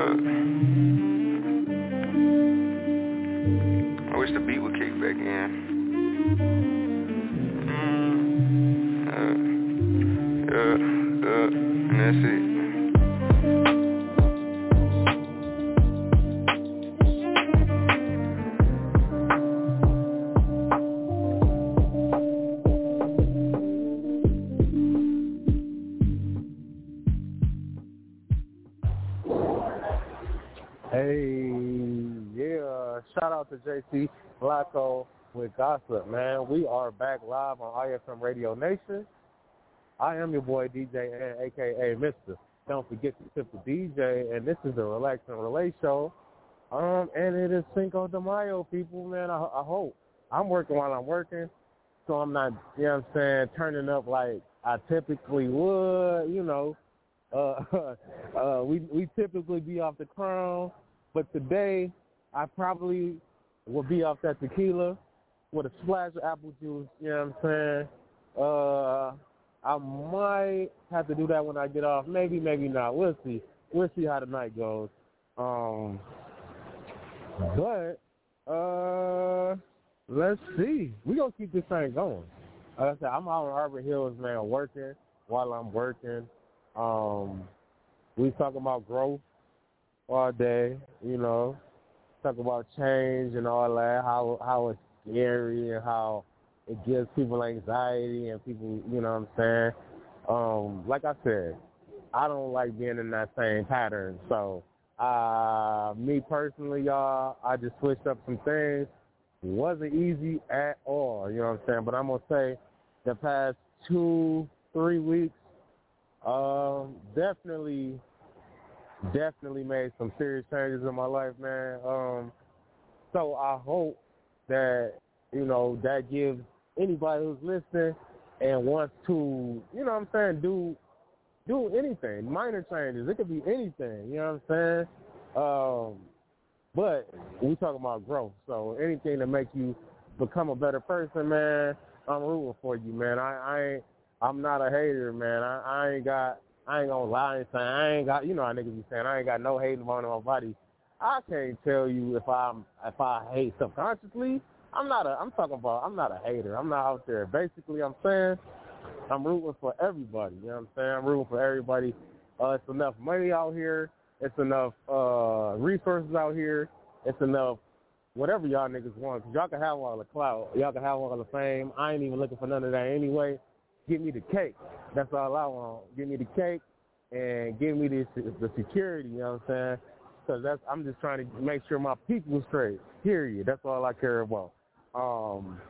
Right. I wish the beat would kick back in. Uh, uh, uh, and that's it. Out to JC Flacco with Gossip, man. We are back live on IFM Radio Nation. I am your boy DJ Ant aka Mister. Don't forget to tip the DJ, and this is the Relax and Relate show. Um, and it is Cinco de Mayo, people, man. I, I hope I'm working while I'm working, so I'm not, you know what I'm saying, turning up like I typically would, you know. Uh, uh, we we typically be off the crown, but today I probably will be off that tequila with a splash of apple juice. You know what I'm saying? Uh, I might have to do that when I get off. Maybe, maybe not. We'll see. We'll see how the night goes. Um, but uh, let's see. We gonna keep this thing going. Like I said, I'm out in Arbor Hills, man, working while I'm working. Um, we talking about growth all day, you know, talk about change and all that, how how it's scary and how it gives people anxiety and people, you know what I'm saying? Um, like I said, I don't like being in that same pattern. So, uh, me personally, y'all, I just switched up some things. Wasn't easy at all, you know what I'm saying? But I'm gonna say the past two, three weeks, um, definitely, definitely made some serious changes in my life, man. Um, so I hope that you know that gives anybody who's listening and wants to, you know what I'm saying, do do anything, minor changes. It could be anything, you know what I'm saying? Um, but we talking about growth. So anything to make you become a better person, man, I'm rooting for you, man. I, I ain't I'm not a hater, man. I, I ain't got I ain't gonna lie and say I ain't got you know how niggas be saying I ain't got no hating on my body. I can't tell you if I'm if I hate subconsciously. I'm not a I'm talking about I'm not a hater. I'm not out there. Basically I'm saying I'm rooting for everybody. You know what I'm saying? I'm rooting for everybody. Uh, it's enough money out here. It's enough uh, resources out here. It's enough whatever y'all niggas want. Cause y'all can have all the clout. Y'all can have all the fame. I ain't even looking for none of that anyway. Give me the cake. That's all I want. Give me the cake and give me the the security. You know what I'm saying? Because that's I'm just trying to make sure my people straight. Period. That's all I care about. Um,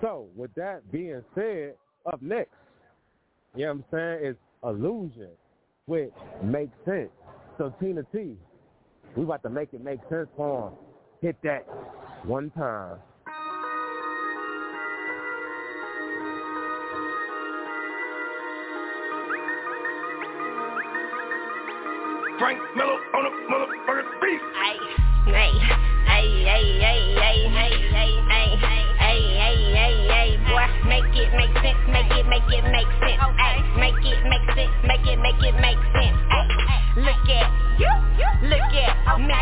so with that being said, up next, you know what I'm saying, is Allusion, which makes sense. So Tina T, we about to make it make sense for him. Hit that one time. Frank Miller on the motherfucking beat. Ay, ay, ay, ay, ay, ay, ay, ay, ay, ay, ay, ay, ay, boy, make it make sense, make it, make it make sense. Ay, make it make sense, make it, make it make sense. Ay, look at you, look at me,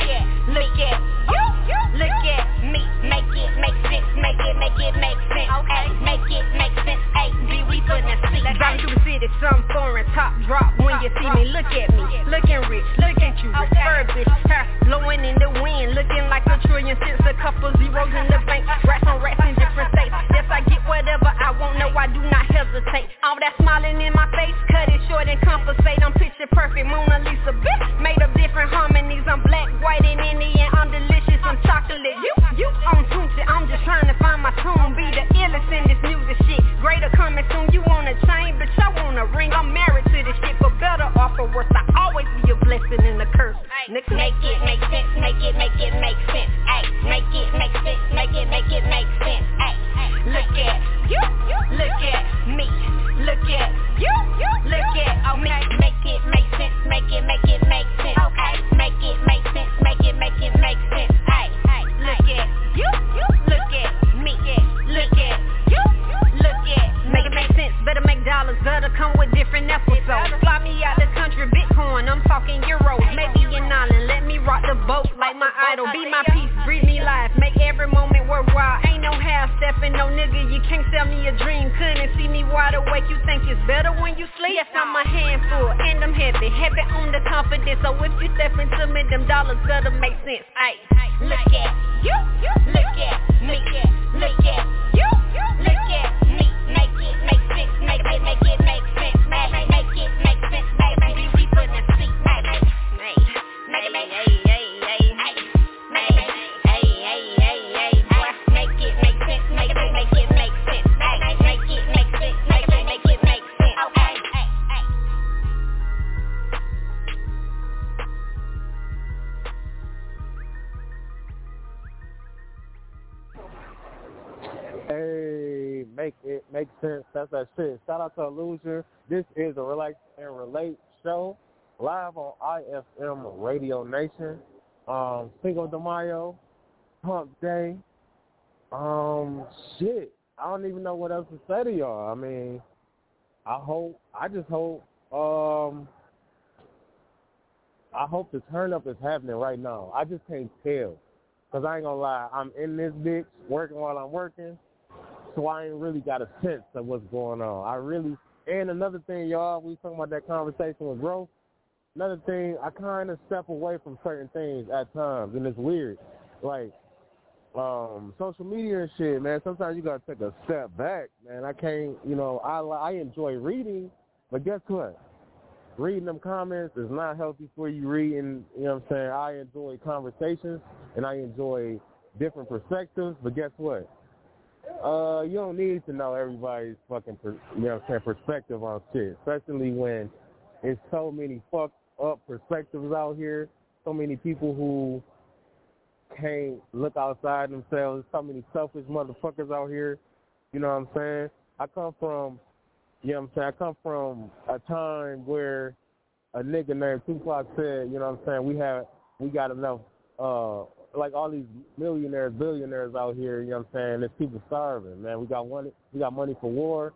look at you, look at me, make it make sense, make it, make it make sense. Ay, make it make sense. Ay, be we see. Driving through the city, some foreign top drop when you see me. Look at me, looking rich, look at you, refurbished, hair blowing in the wind, looking like a trillion cents, a couple zeros in the bank, rats on rats in different states. Yes, I get whatever I want, no, I do not hesitate. All that smiling in my face, cut it short and compensate. I'm picture perfect, Mona Lisa, bitch, made of different harmonies. I'm black, white, and Indian, I'm delicious, I'm chocolate. You, you on Tunchi, I'm just trying to find my tune, Make it make sense, make it, make it make Shit. Shout out to Allusion. This is a Relax and Relate show live on IFM Radio Nation. Um, Cinco de Mayo, Pump Day. Um, shit. I don't even know what else to say to y'all. I mean, I hope. I just hope. Um, I hope the turn up is happening right now. I just can't tell. Cause I ain't gonna lie, I'm in this bitch working while I'm working, so I ain't really got a sense of what's going on. I really, and another thing, y'all, we talking about that conversation with growth. Another thing, I kind of step away from certain things at times, and it's weird. Like, um, social media and shit, man. Sometimes you gotta take a step back, man. I can't, you know, I I enjoy reading, but guess what? Reading them comments is not healthy for you. Reading, you know what I'm saying? I enjoy conversations and I enjoy different perspectives, but guess what? Uh, you don't need to know everybody's fucking, per, you know saying, perspective on shit, especially when it's so many fucked up perspectives out here, so many people who can't look outside themselves, so many selfish motherfuckers out here, you know what I'm saying? I come from You know what I'm saying? I come from a time where a nigga named Tupac said, you know what I'm saying, we have we got enough uh like all these millionaires, billionaires out here, you know what I'm saying, there's people starving, man. We got money we got money for war,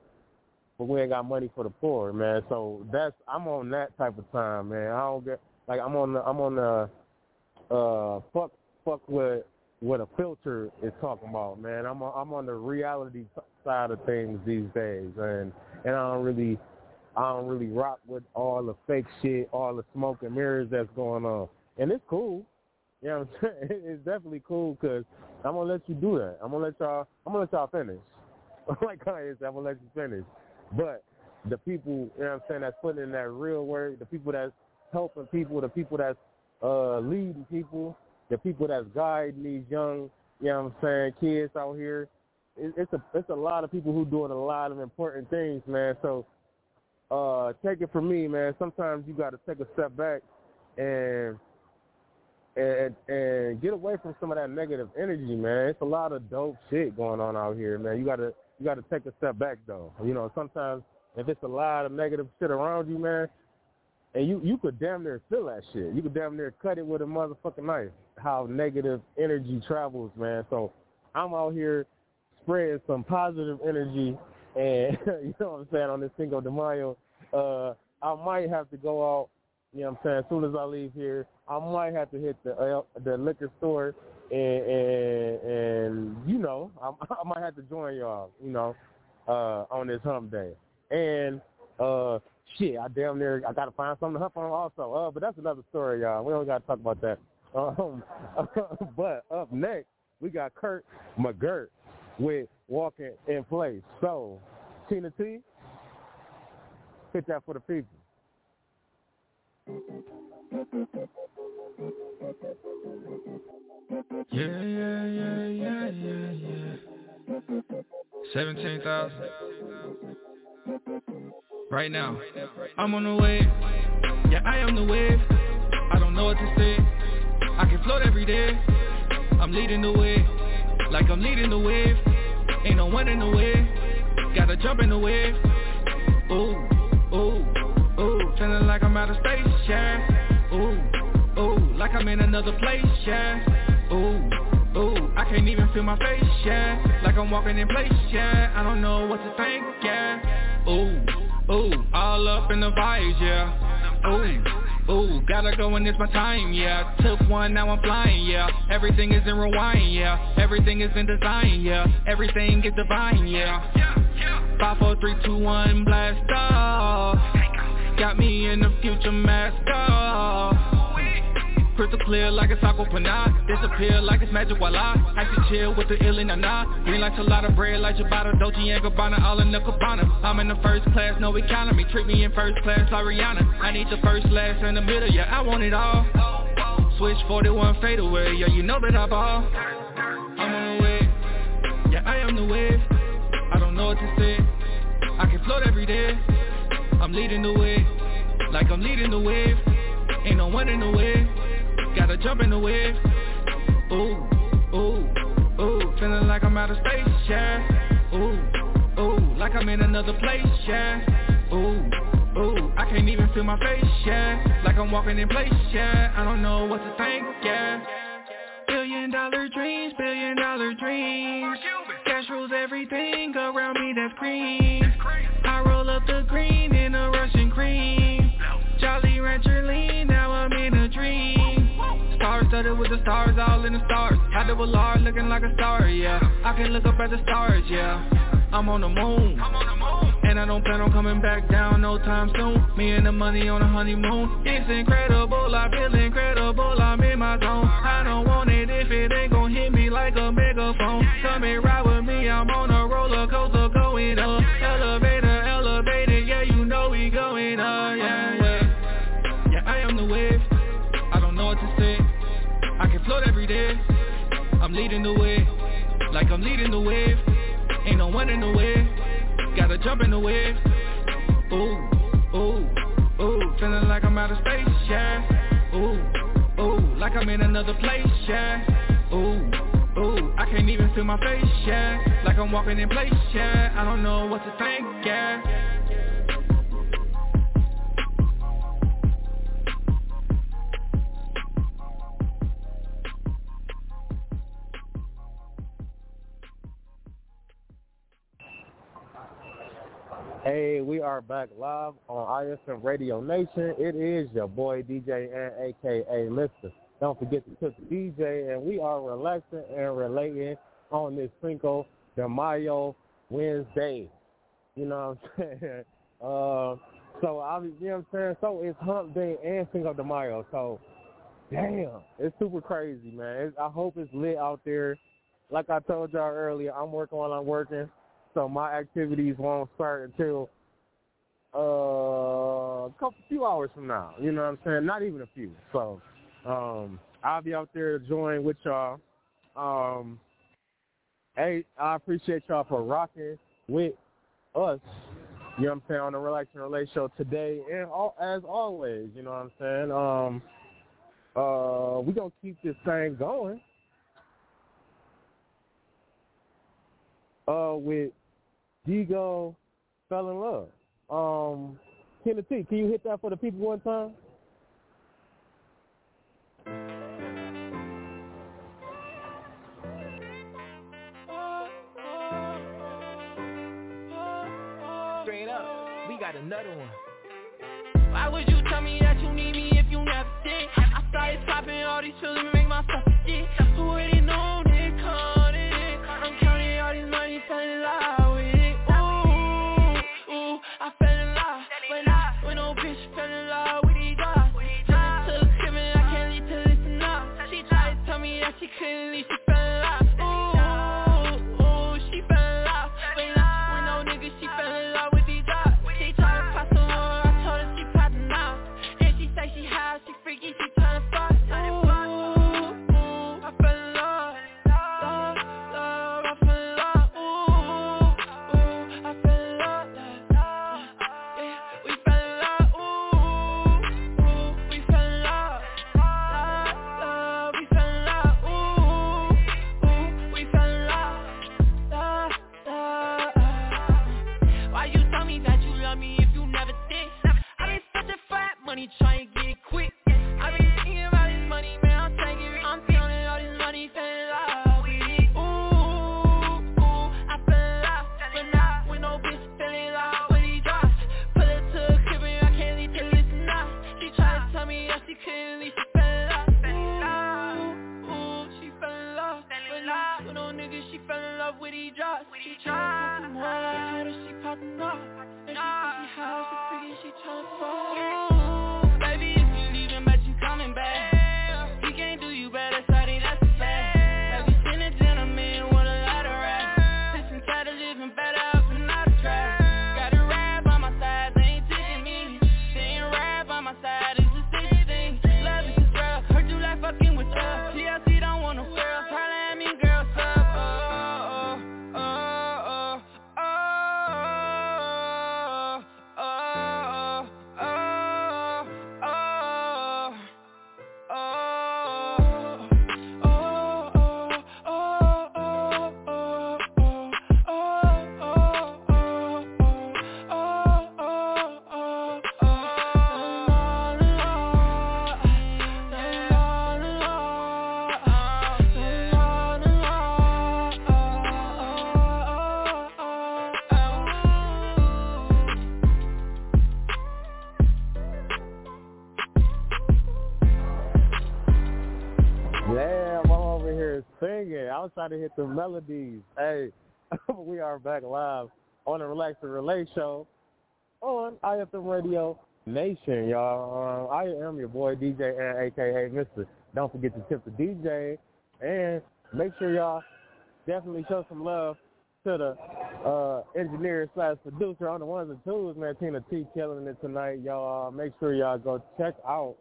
but we ain't got money for the poor, man. So that's I'm on that type of time, man. I don't get like I'm on the I'm on the uh fuck fuck with what a filter is talking about, man. I'm on, I'm on the reality side of things these days, and and I don't really I don't really rock with all the fake shit, all the smoke and mirrors that's going on, and it's cool. You know what I'm saying? It's definitely cool because I'm gonna let you do that. I'm gonna let y'all. I'm gonna let y'all finish. like Kanye said, I'm gonna let you finish. But the people, you know what I'm saying, that's putting in that real work, the people that's helping people, the people that's uh leading people, the people that's guiding these young, you know what I'm saying, kids out here. It, it's a it's a lot of people who doing a lot of important things, man. So uh take it from me, man. Sometimes you got to take a step back and and and get away from some of that negative energy, man. It's a lot of dope shit going on out here, man. You gotta you gotta take a step back though. You know, sometimes if it's a lot of negative shit around you, man, and you you could damn near feel that shit. You could damn near cut it with a motherfucking knife. How negative energy travels, man. So I'm out here spreading some positive energy, and you know what I'm saying on this Cinco de Mayo. Uh, I might have to go out. You know what I'm saying? As soon as I leave here, I might have to hit the uh, the liquor store and and, and you know I, I might have to join y'all. You know, uh, on this hump day. And uh, shit, I damn near I gotta find something to hump on also. Uh, but that's another story, y'all. We don't gotta talk about that. Um, but up next we got Curt McGurt with Walking in Place. So, Tina T, hit that for the people. Yeah, yeah, yeah, yeah, yeah, yeah. Seventeen thousand. Right now, I'm on the wave. Yeah, I am the wave. I don't know what to say. I can float every day. I'm leading the way, like I'm leading the wave. Ain't no one in the way. Gotta jump in the wave. Ooh, ooh. Feeling like I'm out of space, yeah. Ooh, ooh. Like I'm in another place, yeah. Ooh, ooh, I can't even feel my face, yeah. Like I'm walking in place, yeah. I don't know what to think, yeah. Ooh, ooh, all up in the vibes, yeah. Ooh, ooh, gotta go and it's my time, yeah. Took one, now I'm flying, yeah. Everything is in rewind, yeah. Everything is in design, yeah. Everything is divine, yeah. Five, four, three, two, one, blast off Got me in the future mask off Crystal clear like it's Acqua Panna Disappear like it's magic voila I can chill with the ill and nah Green like a lot of bread like Ciabatta Dolce and Gabbana all in the cabana. I'm in the first class, no economy. Treat me in first class like Rihanna I need the first, last, and the middle, yeah I want it all. Switch 41 fade away, yeah you know that I ball. I'm on the way, yeah I am the wave I don't know what to say. I can float every day I'm leading the way, like I'm leading the wave Ain't no one in the way Gotta jump in the wave. Ooh, ooh, ooh. Feeling like I'm out of space, yeah. Ooh, ooh. Like I'm in another place, yeah. Ooh, ooh. I can't even feel my face, yeah. Like I'm walking in place, yeah. I don't know what to think, yeah. Billion dollar dreams, billion dollar dreams. Cash rules everything around me, that's green. I roll up the green cream. Jolly Rancher lean, now I'm in a dream. Stars studded with the stars, all in the stars. Had to large, looking like a star, yeah. I can look up at the stars, yeah. I'm on the moon. And I don't plan on coming back down no time soon. Me and the money on a honeymoon. It's incredible, I feel incredible I'm in my zone. I don't want it if it ain't gon' hit me like a megaphone. Come and ride with me, I'm on a I'm leading the way, like I'm leading the wave. Ain't no one in the way. Gotta jump in the wave. Ooh, ooh, ooh. Feeling like I'm out of space, yeah. Ooh, ooh. Like I'm in another place, yeah. Ooh, ooh. I can't even feel my face, yeah. Like I'm walking in place, yeah. I don't know what to think, yeah. Hey, we are back live on iFM Radio Nation. It is your boy DJ Ant AKA Mister. Don't forget to the DJ, and we are relaxing and relating on this Cinco de Mayo Wednesday. You know what I'm saying? Uh, so I, you know what I'm saying. So it's Hump Day and Cinco de Mayo. So damn, it's super crazy, man. It's, I hope it's lit out there. Like I told y'all earlier, I'm working while I'm working, so my activities won't start until uh, a couple few hours from now. You know what I'm saying? Not even a few. So um, I'll be out there to join with y'all. Um, hey, I appreciate y'all for rocking with us you know what I'm saying, on the Relax and Relate show today and all, as always, you know what I'm saying? Um uh we gonna keep this thing going. Uh with Degoo fell in love. Um can you hit that for the people one time? got another one. Why would you tell me that you need me if you never did? I started popping all these and make myself turn it. money, try and to hit the melodies. Hey, we are back live on the Relax and Relate show on IFM Radio Nation, y'all. I am your boy DJ Ant AKA Mister. Don't forget to tip the DJ and make sure y'all definitely show some love to the uh, engineer slash producer on the ones and twos, man. Tina T killing it tonight, y'all. Make sure y'all go check out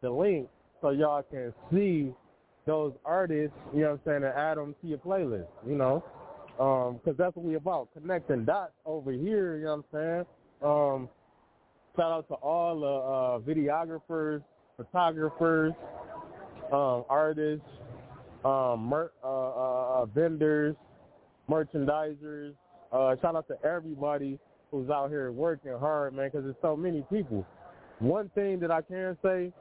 the link so y'all can see those artists, you know what I'm saying, and add them to your playlist, you know, because that's what we about, connecting dots over here, you know what I'm saying. Um, shout out to all the uh, videographers, photographers, um, artists, um, mer- uh, uh, uh, vendors, merchandisers. Uh, shout out to everybody who's out here working hard, man, because there's so many people. One thing that I can say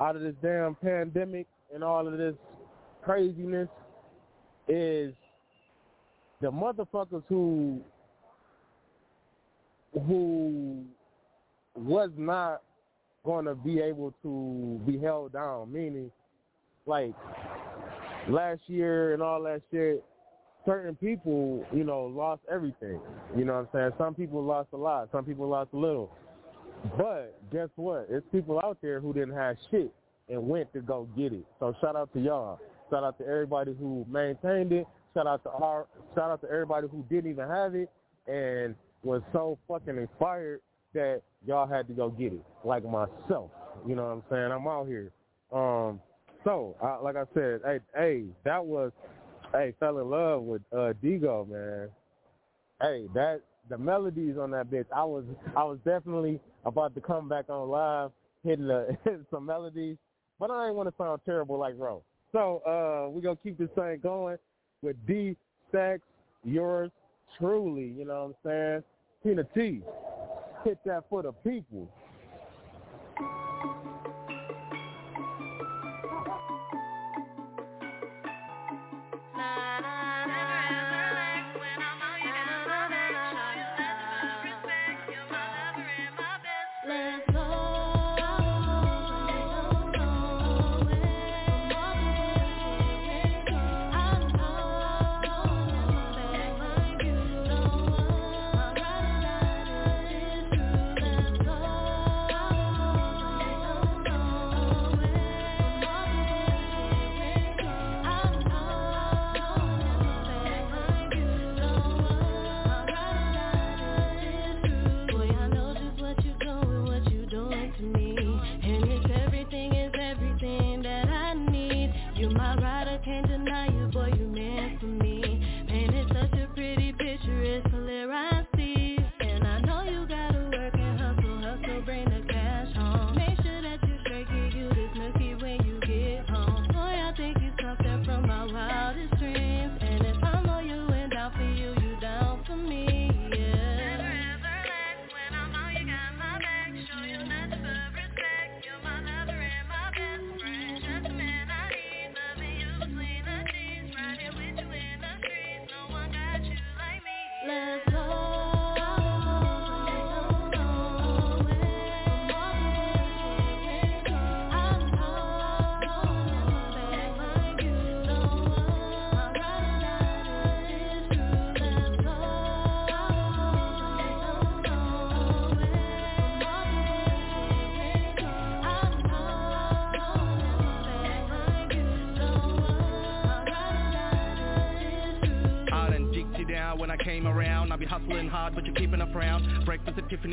out of this damn pandemic and all of this craziness is the motherfuckers who who was not to be able to be held down. Meaning, like last year and all that shit, certain people, you know, lost everything. You know what I'm saying? Some people lost a lot. Some people lost a little. But guess what? It's people out there who didn't have shit and went to go get it. So shout out to y'all. Shout out to everybody who maintained it. Shout out to our shout out to everybody who didn't even have it and was so fucking inspired that y'all had to go get it. Like myself. You know what I'm saying? I'm out here. Um so, I, like I said, hey, hey, that was, hey, fell in love with uh Degoo, man. Hey, that the melodies on that bitch. I was, I was definitely about to come back on live, hitting the, some melodies, but I ain't want to sound terrible like Ro. So, uh, we gonna keep this thing going with Dee Stakz, yours truly. You know what I'm saying? Tina T, hit that for the people.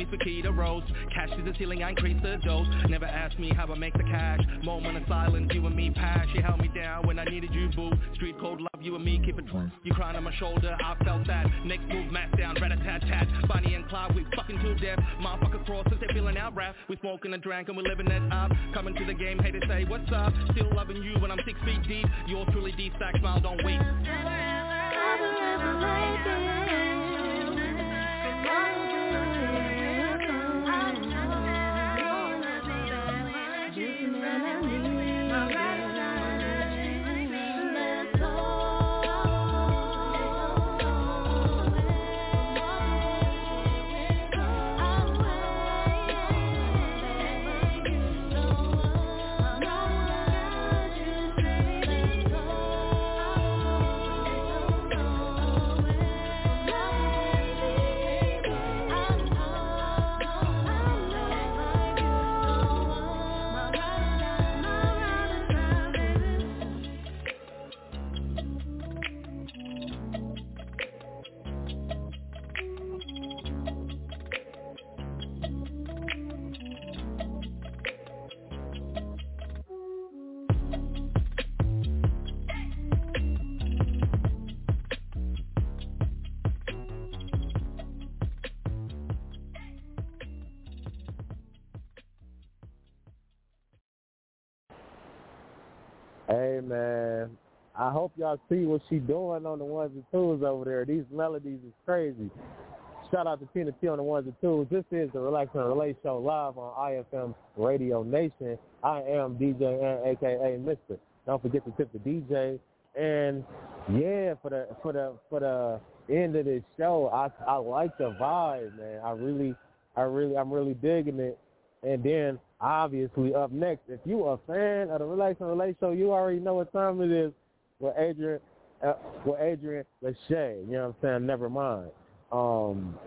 Tiffany's to rolls Cash to the ceiling, I increase the dose Never ask me how I make the cash Moment of silence, you and me pass You held me down when I needed you, boo Street code love, you and me keep it true You crying on my shoulder, I felt that Next move, mask down, rat-a-tat-tat Bonnie and Clyde, we fucking to death Motherfuckers crosses, they feeling our rap We smoking and drank and we living it up Coming to the game, hey to say what's up Still loving you when I'm six feet deep Yours truly deep, stack smile, don't wait you. Hey man, I hope y'all see what she doing on the ones and twos over there. These melodies is crazy. Shout out to Tina T on the ones and twos. This is the Relax and Relate Show live on IFM Radio Nation. I am DJ Aaron, aka Mister. Don't forget to tip the DJ. And yeah, for the for the for the end of this show, I I like the vibe, man. I really I really I'm really digging it. And then obviously up next. If you are a fan of the Relation Relate Show, you already know what time it is with Adrienne uh, with Adrienne Lashe. You know what I'm saying? Never mind. Um,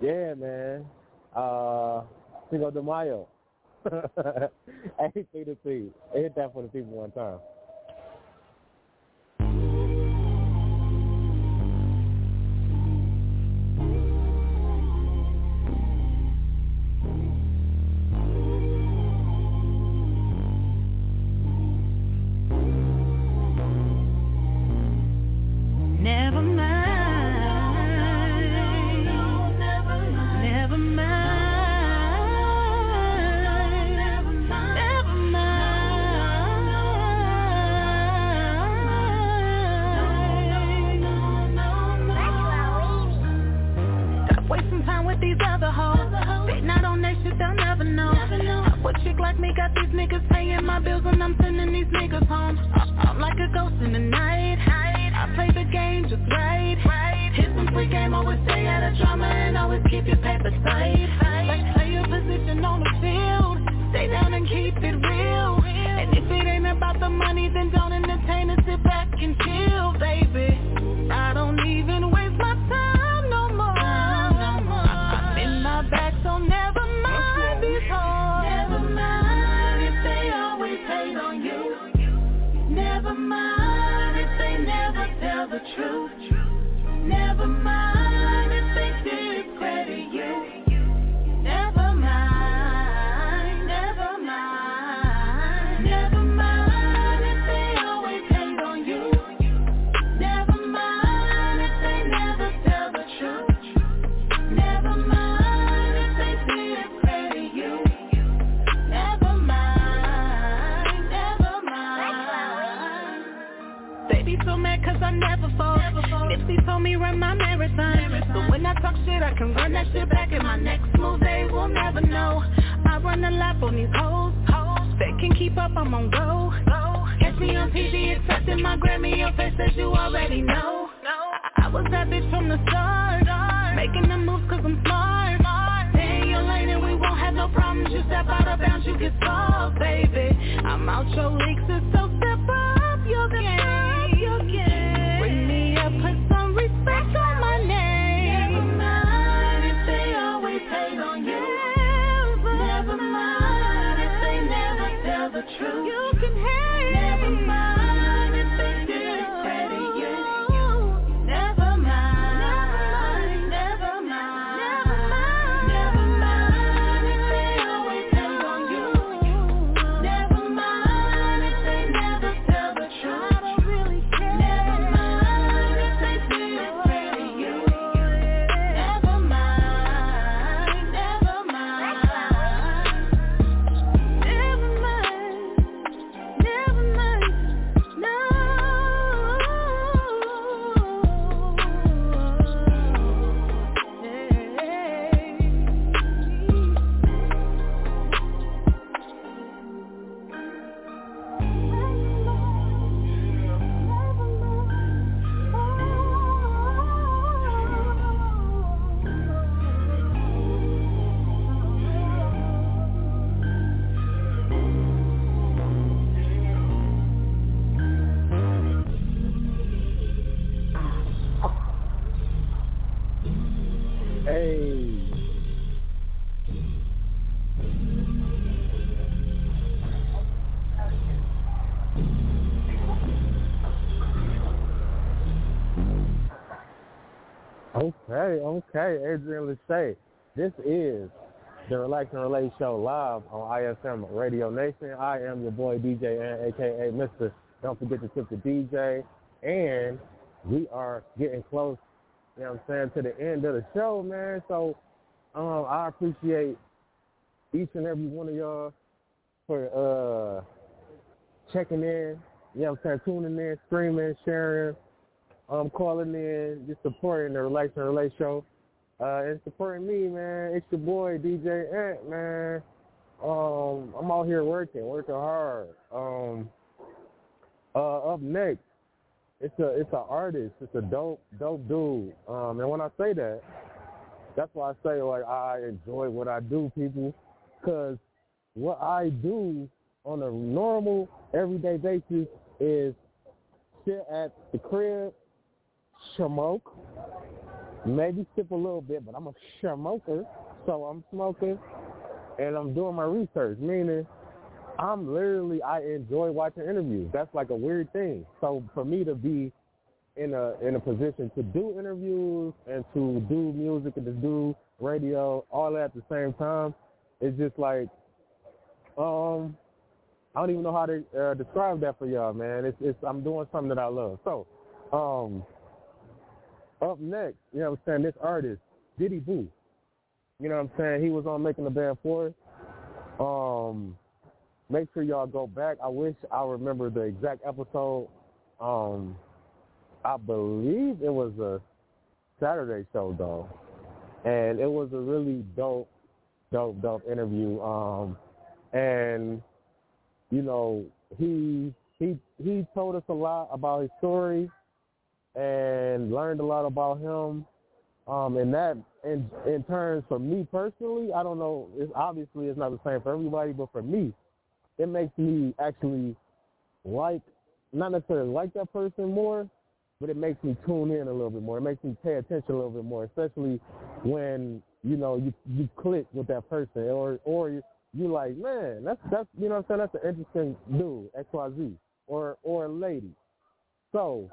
yeah, man. Uh, Cinco de Mayo. I hate to see. Hit that for the people one time. Okay, okay, Adrienne Lashe. This is the Relax and Relate Show live on iFM Radio Nation. I am your boy DJ N, aka Mr. Don't forget to tip the DJ. And we are getting close, you know what I'm saying, to the end of the show, man. So um, I appreciate each and every one of y'all for uh, checking in, you know what I'm saying, tuning in, streaming, sharing, um, calling in, just supporting the Relax and Relate show, uh, and supporting me, man. It's your boy DJ Ant, man. Um, I'm out here working, working hard. Um, uh, up next, it's a it's an artist. It's a dope dope dude. Um, and when I say that, that's why I say like I enjoy what I do, people, because what I do on a normal everyday basis is sit at the crib smoke, maybe sip a little bit, but I'm a smoker, so I'm smoking and I'm doing my research, meaning I'm literally I enjoy watching interviews. That's like a weird thing. So for me to be in a in a position to do interviews and to do music and to do radio all at the same time, it's just like um I don't even know how to uh, describe that for y'all, man. It's it's I'm doing something that I love. So, um up next, you know what I'm saying, this artist, DiDi Boo. You know what I'm saying? He was on Making the Band for Um make sure y'all go back. I wish I remember the exact episode. Um I believe it was a Saturday show though. And it was a really dope, dope, dope interview. Um and you know, he he he told us a lot about his story and learned a lot about him. Um, and that in in terms for me personally, I don't know. It's obviously it's not the same for everybody, but for me, it makes me actually like not necessarily like that person more, but it makes me tune in a little bit more. It makes me pay attention a little bit more, especially when you know you you click with that person or or you like, man, that's that's you know what I'm saying, that's an interesting dude, XYZ. Or or a lady. So,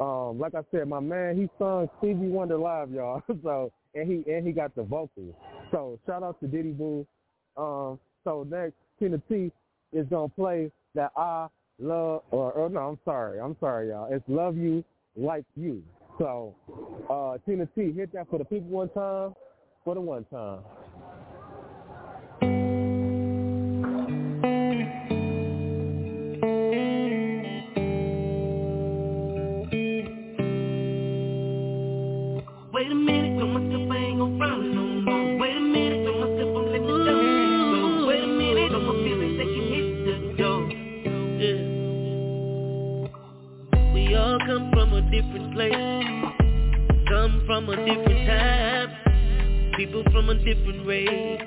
um, like I said, my man, he sung Stevie Wonder live, y'all. so and he and he got the vocals. So shout out to DiDi Boo. Um, so next Tina T is gonna play that I love or, or no, I'm sorry, I'm sorry, y'all. It's Love You Like You. So uh Tina T, hit that for the people one time, for the one time. Different race.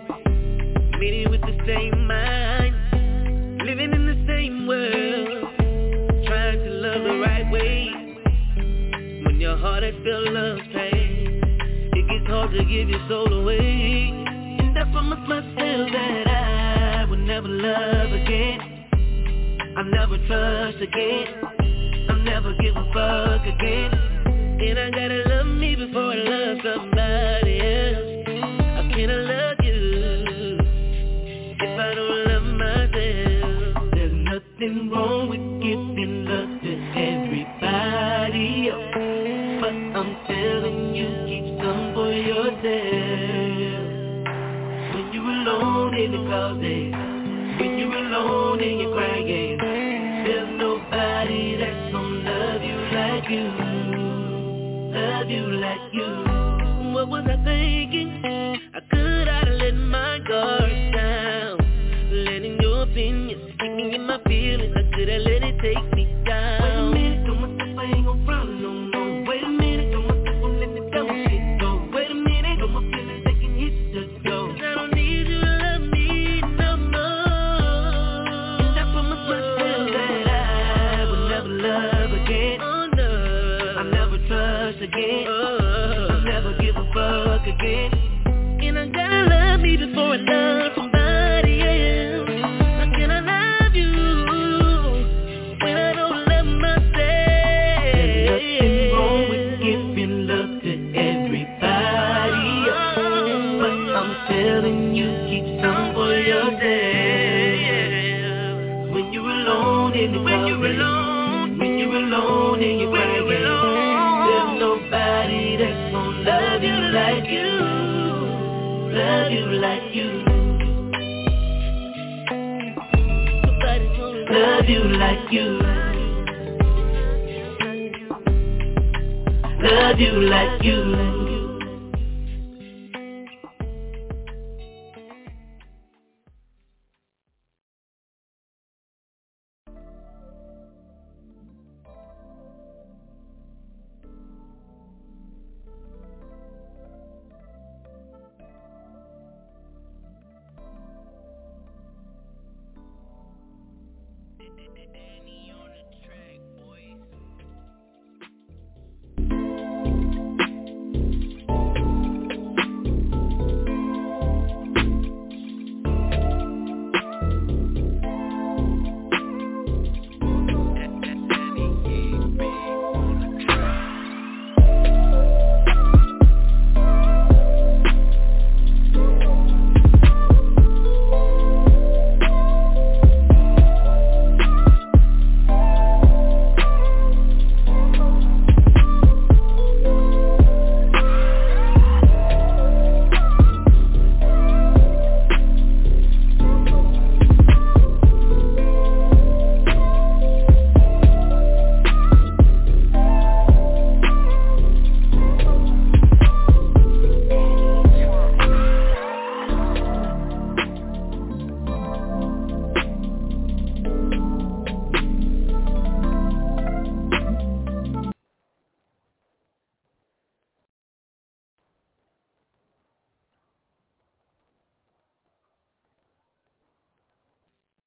Meeting with the same mind. Living in the same world. Trying to love the right way. When your heart has felt love's pain It gets hard to give your soul away And I promised myself that I would never love again I'll never trust again I'll never give a fuck again And I gotta love me before I love somebody else When you're alone in the closet When you're alone and you're crying love you like you. Love you like you